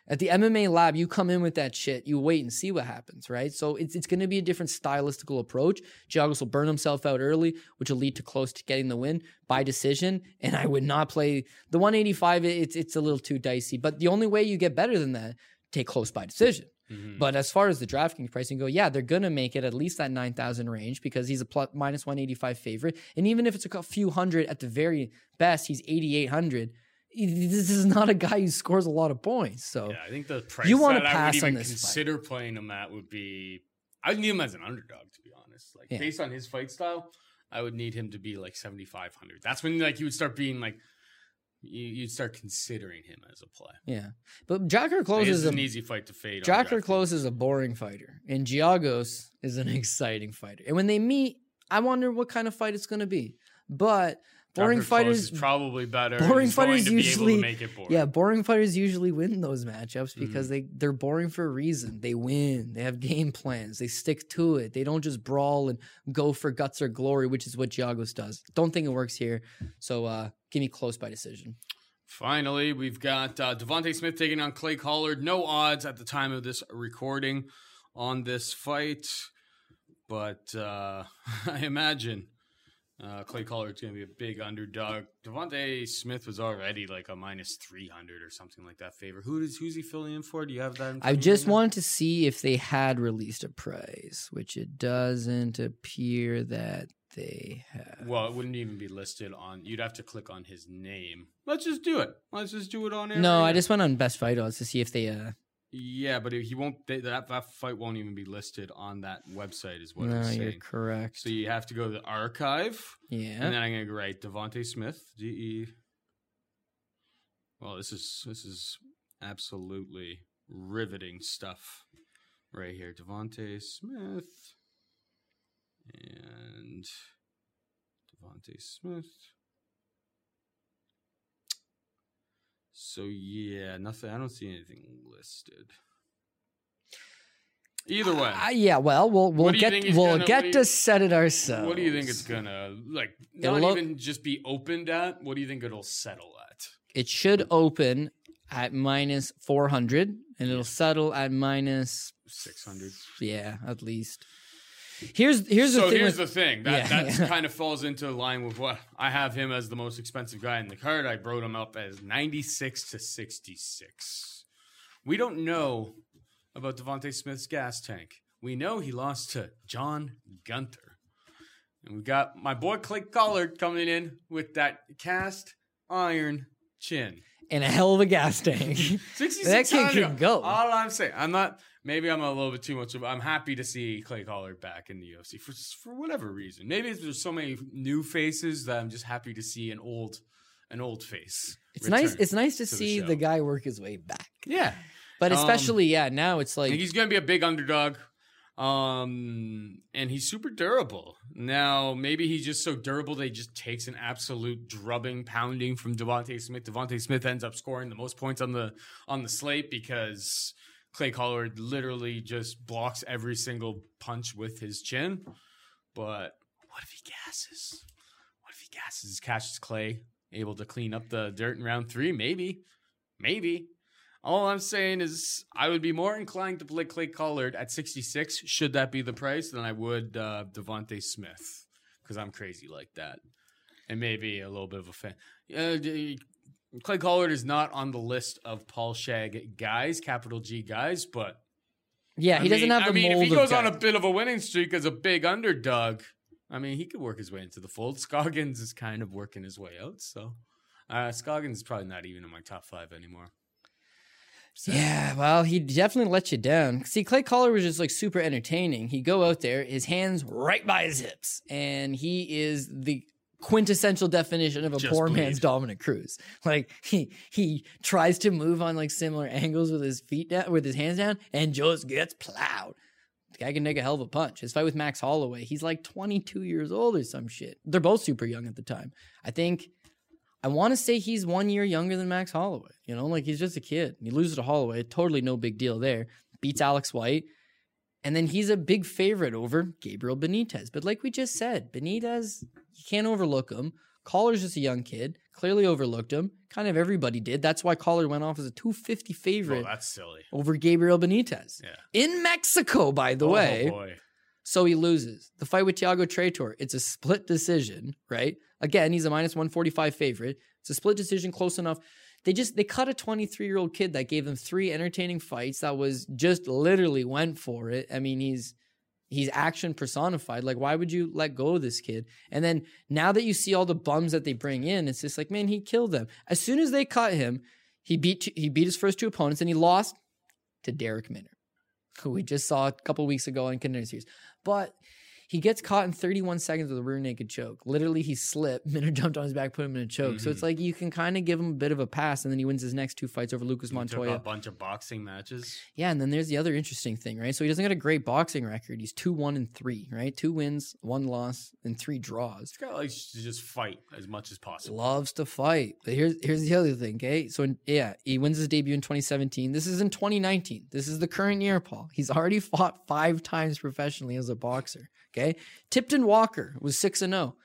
At the MMA lab, you come in with that shit. You wait and see what happens, right? So it's it's gonna be a different stylistical approach. Giagos will burn himself out early, which will lead to close to getting the win by decision. And I would not play the 185. It's it's a little too dicey. But the only way you get better than that, take Klose by decision. Mm-hmm. But as far as the DraftKings pricing go, yeah, they're gonna make it at least that nine thousand range because he's a plus minus one eighty five favorite, and even if it's a few hundred at the very best, he's eighty eight hundred. This is not a guy who scores a lot of points. So Yeah, I think the price You wanna that I pass would on this fight. consider playing him at would be. I would need him as an underdog, to be honest. Like Yeah. based on his fight style, I would need him to be like seventy five hundred. That's when like you would start being like, you, you'd start considering him as a play. yeah, but Drakkar Like, Klose this is an easy fight to fade. DraftKings. Klose is a boring fighter, and Giagos is an exciting fighter. And when they meet, I wonder what kind of fight it's gonna be. But boring Klose fighters is probably better. boring fighters to be able usually to make it boring. yeah boring fighters usually win those matchups Mm-hmm. because they they're boring for a reason they win they have game plans they stick to it they don't just brawl and go for guts or glory which is what Giagos does don't think it works here so uh give me Klose by decision Finally, we've got uh, Devonte Smith taking on Clay Collard. No odds at the time of this recording on this fight, but uh, I imagine uh, Clay Collard's going to be a big underdog. Devonte Smith was already like a minus 300 or something like that favor. Who is, who's he filling in for? Do you have that? I just right wanted to see if they had released a price which it doesn't appear that they have Well, it wouldn't even be listed on. You'd have to click on his name. Let's just do it. Let's just do it on air. no right I now. just went on best fight odds to see if they uh Yeah, but he won't. That that fight won't even be listed on that website. Is what no I'm you're saying. correct So you have to go to the archive, yeah and then I'm gonna write Devonte Smith. D E. Well, this is this is absolutely riveting stuff right here. Devonte Smith and Devonte Smith. So yeah, nothing. I don't see anything listed. Either way, Uh, yeah, well, we'll we'll you get we'll gonna- get do to set it ourselves. What do you think it's gonna like? Not even just be opened at. What do you think it'll settle at? It should open at minus four hundred, and it'll settle at minus Six hundred. yeah, at least. Here's here's the So thing. here's with, the thing that Yeah, that yeah. kind of falls into line with what I have him as the most expensive guy in the card. I brought him up as ninety six to sixty six. We don't know about Devonte Smith's gas tank. We know he lost to John Gunther, and we got my boy Clay Collard coming in with that cast iron chin. And a hell of a gas tank. 66 That kid can go. All I'm saying, I'm not. Maybe I'm a little bit too much. Of, I'm happy to see Clay Collard back in the UFC for for whatever reason. Maybe there's so many new faces that I'm just happy to see an old an old face. It's nice. It's nice to to see show. the guy work his way back. Yeah, But Um, especially, yeah, now it's like he's going to be a big underdog. Um, and he's super durable. Now, maybe he's just so durable that he just takes an absolute drubbing, pounding from Devonte Smith. Devonte Smith ends up scoring the most points on the on the slate because Clay Collard literally just blocks every single punch with his chin. But what if he gasses? What if he gasses, catches Clay, able to clean up the dirt in round three? Maybe. Maybe. All I'm saying is I would be more inclined to play Clay Collard at 66, should that be the price, than I would uh, Devonte Smith, because I'm crazy like that. and maybe a little bit of a fan. Uh, Clay Collard is not on the list of Paul Shag guys, capital G guys, but Yeah, he doesn't have the I mean, if he goes on a bit of a winning streak as a big underdog, I mean, he could work his way into the fold. Scoggins is kind of working his way out, so uh, Scoggins is probably not even in my top five anymore. Yeah, well, he definitely let you down. See, Clay Collard was just like super entertaining. He'd go out there, his hands right by his hips, and he is the quintessential definition of a Just poor bleed. man's Dominick Cruz. Like he he tries to move on like similar angles with his feet down, with his hands down, and just gets plowed. The guy can take a hell of a punch. His fight with Max Holloway, he's like 22 years old or some shit. They're both super young at the time. I think I want to say he's one year younger than Max Holloway. You know, like he's just a kid. He loses to Holloway, totally no big deal there. Beats Alex White. And then he's a big favorite over Gabriel Benitez. But like we just said, Benitez, you can't overlook him. Collard's just a young kid. Clearly overlooked him. Kind of everybody did. That's why Collard went off as a 250 favorite. Oh, that's silly. over Gabriel Benitez. Yeah. In Mexico, by the oh, way. Oh boy. So he loses. The fight with Tiago Trator, it's a split decision, right? Again, he's a minus 145 favorite. It's a split decision, close enough. They just they cut a 23 year old kid that gave them three entertaining fights that was just literally went for it. I mean, he's he's action personified. Like, why would you let go of this kid? And then now that you see all the bums that they bring in, it's just like, man, he killed them. As soon as they cut him, he beat he beat his first two opponents and he lost to Derek Minner who we just saw a couple weeks ago in Contender Series. But he gets caught in 31 seconds with a rear naked choke. Literally, he slipped. Minner jumped on his back, put him in a choke. So it's mm-hmm. like you can kind of give him a bit of a pass, and then he wins his next two fights over Lucas He took a bunch of boxing matches. Yeah, and then there's the other interesting thing, right? So he doesn't got a great boxing record. He's two one and three, right? Two wins, one loss, and three draws. This guy likes to just fight as much as possible. Loves to fight. But here's here's the other thing, okay? So in, yeah, he wins his debut in 2017. This is in 2019. This is the current year, Paul. He's already fought five times professionally as a boxer. Okay, Tipton Walker was six and zero.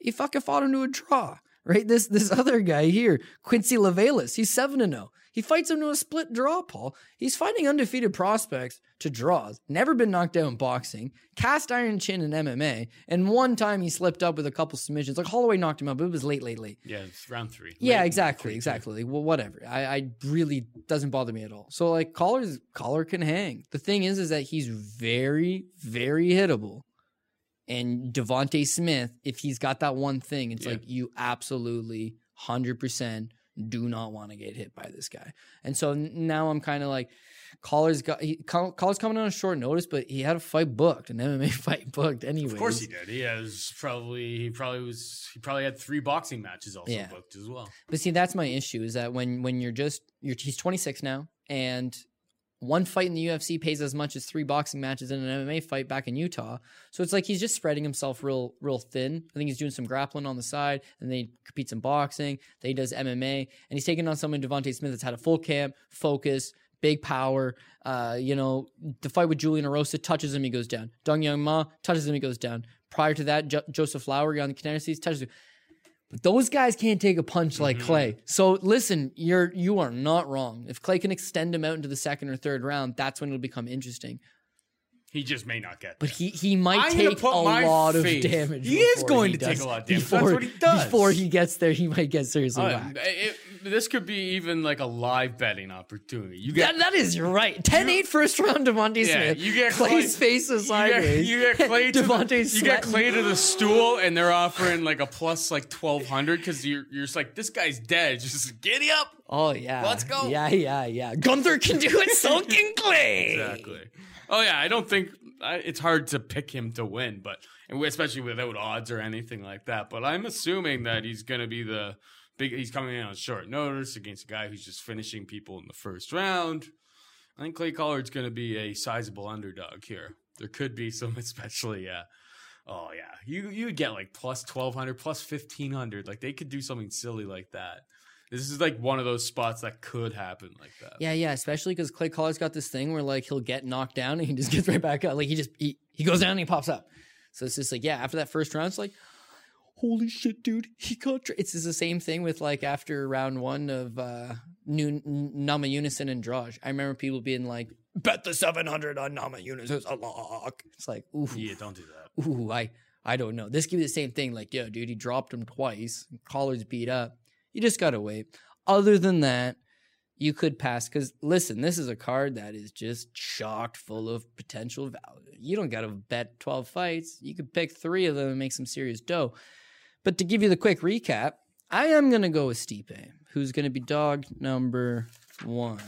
He fucking fought him to a draw. Right, this this other guy here, Quincy Levelis, he's seven and zero. He fights him to a split draw, Paul. He's fighting undefeated prospects to draws. Never been knocked out in boxing. Cast iron chin in MMA. And one time he slipped up with a couple submissions. Like Holloway knocked him out, but it was late, late, late. Yeah, it's round three. Yeah, Late exactly, three, exactly. Well, whatever. I, I really doesn't bother me at all. So like Collard's Collard can hang. The thing is, is that he's very, very hittable. And Devonte Smith, if he's got that one thing, it's Yeah. like you absolutely hundred percent do not want to get hit by this guy. And so now I'm kind of like, Collard's got he, Coll- Collard's coming on a short notice, but he had a fight booked, an MMA fight booked anyway. Of course he did. He has probably he probably was he probably had three boxing matches also Yeah. booked as well. But see, that's my issue is that when when you're just you're he's 26 now, and one fight in the UFC pays as much as three boxing matches in an MMA fight back in Utah. So it's like he's just spreading himself real real thin. I think he's doing some grappling on the side, and then he competes in boxing. Then he does MMA, and he's taking on someone Devonte Smith that's had a full camp, focus, big power. Uh, you know, the fight with Julian Erosa touches him, he goes down. Dong Hyun Ma touches him, he goes down. Prior to that, jo- Joseph Lowry on the series touches him. But those guys can't take a punch like mm-hmm. Clay. So listen, you're you are not wrong. If Clay can extend him out into the second or third round, that's when it'll become interesting. He just may not get. But there. he he might I'm gonna take a put my lot of damage. He is going he to take a lot of damage. Before, That's what he does. Before he gets there, he might get seriously Oh, whacked. it- this could be even like a live betting opportunity. You get That, that is right. 10-8 first round Devonte Yeah, Smith. you get Clay's Clay- face is you get, you get Clay to Devonte's the, you get. Clay to the stool, and they're offering like a plus like twelve hundred because you're you're just like this guy's dead. Just giddy up. Oh yeah. Let's go. Yeah, yeah, yeah. Gunther can do it. So can Clay. Exactly. Oh yeah, I don't think I, it's hard to pick him to win, but especially without odds or anything like that. But I'm assuming that he's going to be the big. He's coming in on short notice against a guy who's just finishing people in the first round. I think Clay Collard's going to be a sizable underdog here. There could be some, especially yeah. Oh yeah, you you would get like plus twelve hundred, plus fifteen hundred. Like they could do something silly like that. This is like one of those spots that could happen like that. Yeah, yeah, especially because Clay Collard's got this thing where like he'll get knocked down and he just gets right back up. Like he just he, he goes down and he pops up. So it's just like yeah, after that first round, it's like holy shit, dude, he got. Tra-. It's just the same thing with like after round one of uh Nun- Namajunas and Draj. I remember people being like, bet the seven hundred on Nama Unison, it's a lock. It's like ooh, Yeah, don't do that. ooh, I I don't know. This could be the same thing. Like, yo, dude, he dropped him twice. Collard's beat up. You just gotta wait. Other than that, you could pass because listen, this is a card that is just chocked full of potential value. You don't gotta bet 12 fights. You could pick three of them and make some serious dough. But to give you the quick recap, I am gonna go with Stipe, who's gonna be dog number one.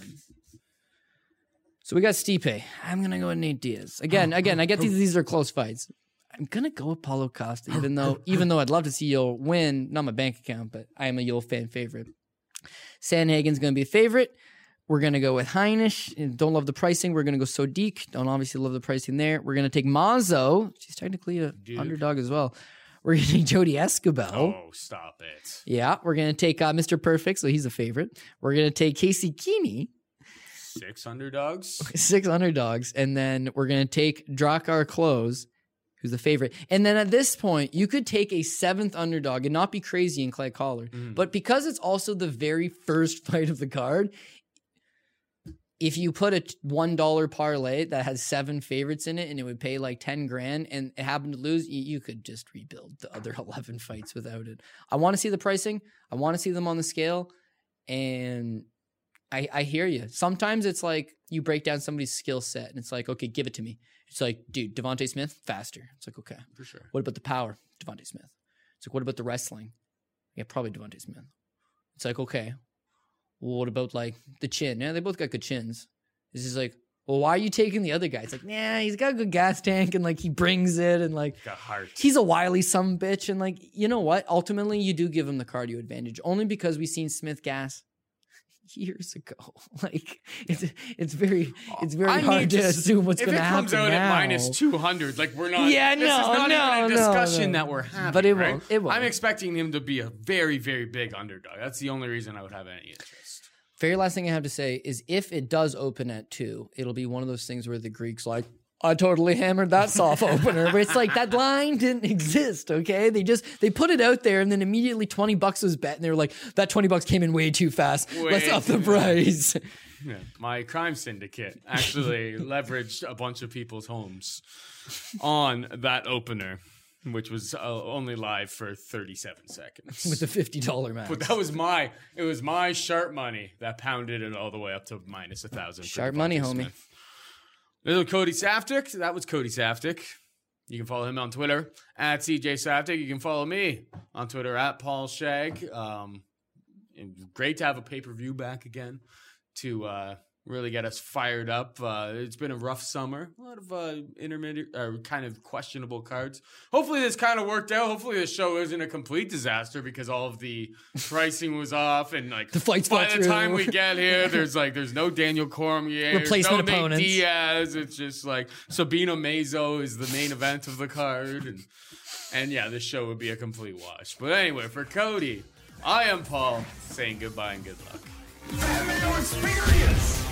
So we got Stipe. I'm gonna go with Nate Diaz. Again, again, I get oh, these oh. these are close fights. I'm gonna go with Paulo Costa, even though even though I'd love to see Yo win, not my bank account, but I am a Yo fan favorite. Sandhagen's gonna be a favorite. We're gonna go with Heinisch. Don't love the pricing. We're gonna go Sodiq. Don't obviously love the pricing there. We're gonna take Mazo. She's technically a Dude. underdog as well. We're gonna take Jodie Esquibel. Oh, stop it. Yeah, we're gonna take uh, Mr. Perfect, so he's a favorite. We're gonna take Casey Kenney, Six underdogs. six underdogs, and then we're gonna take Drakkar Klose, who's the favorite. And then at this point, you could take a seventh underdog and not be crazy in Clay Collard, mm. but because it's also the very first fight of the card. If you put a one dollar parlay that has seven favorites in it and it would pay like ten grand and it happened to lose, you, you could just rebuild the other eleven fights without it. I want to see the pricing. I want to see them on the scale, and I, I hear you. Sometimes it's like you break down somebody's skill set and it's like, okay, give it to me. It's like, dude, Devonte Smith, faster. It's like, okay. For sure. What about the power? Devonte Smith. It's like, what about the wrestling? Yeah, probably Devonte Smith. It's like, okay. Well, what about like the chin? Yeah, they both got good chins. It's just like, well, why are you taking the other guy? It's like, nah, he's got a good gas tank and like he brings it and like Got heart. he's a wily some bitch and like you know what ultimately you do give him the cardio advantage only because we've seen smith gas years ago like it's it's very oh, it's very I hard need to, assume what's going to it happen comes out now. at minus 200 like we're not Yeah, this is no, not no, a no, discussion no. that we're having But it right? won't, it won't. i'm expecting him to be a very very big underdog that's the only reason i would have any interest very last thing i have to say is if it does open at two it'll be one of those things where the greeks like I totally hammered that soft opener, but it's like that line didn't exist. Okay, they just they put it out there, and then immediately twenty bucks was bet, and they were like, "That twenty bucks came in way too fast. Let's up the price." yeah. my crime syndicate actually leveraged a bunch of people's homes on that opener which was uh, only live for 37 seconds with the fifty dollar max. but that was my it was my sharp money that pounded it all the way up to minus a thousand. Sharp money, homie. Smith. Little Cody Saftik. That was Cody Saftik. You can follow him on Twitter at CJ Saftik. You can follow me on Twitter at Paul Shag. Um, great to have a pay per view back again to uh, really get us fired up. Uh, it's been a rough summer. A lot of uh, intermediate or kind of questionable cards. Hopefully, this kind of worked out. Hopefully, this show isn't a complete disaster because all of the pricing was off and like The fights By fell the time we get here, there's like there's no Daniel Cormier, there's Replacement no Nate opponents. Diaz. It's just like Sabina Mazo is the main event of the card, and and yeah, this show would be a complete wash. But anyway, for Cody, I am Paul saying goodbye and good luck. Batman experience.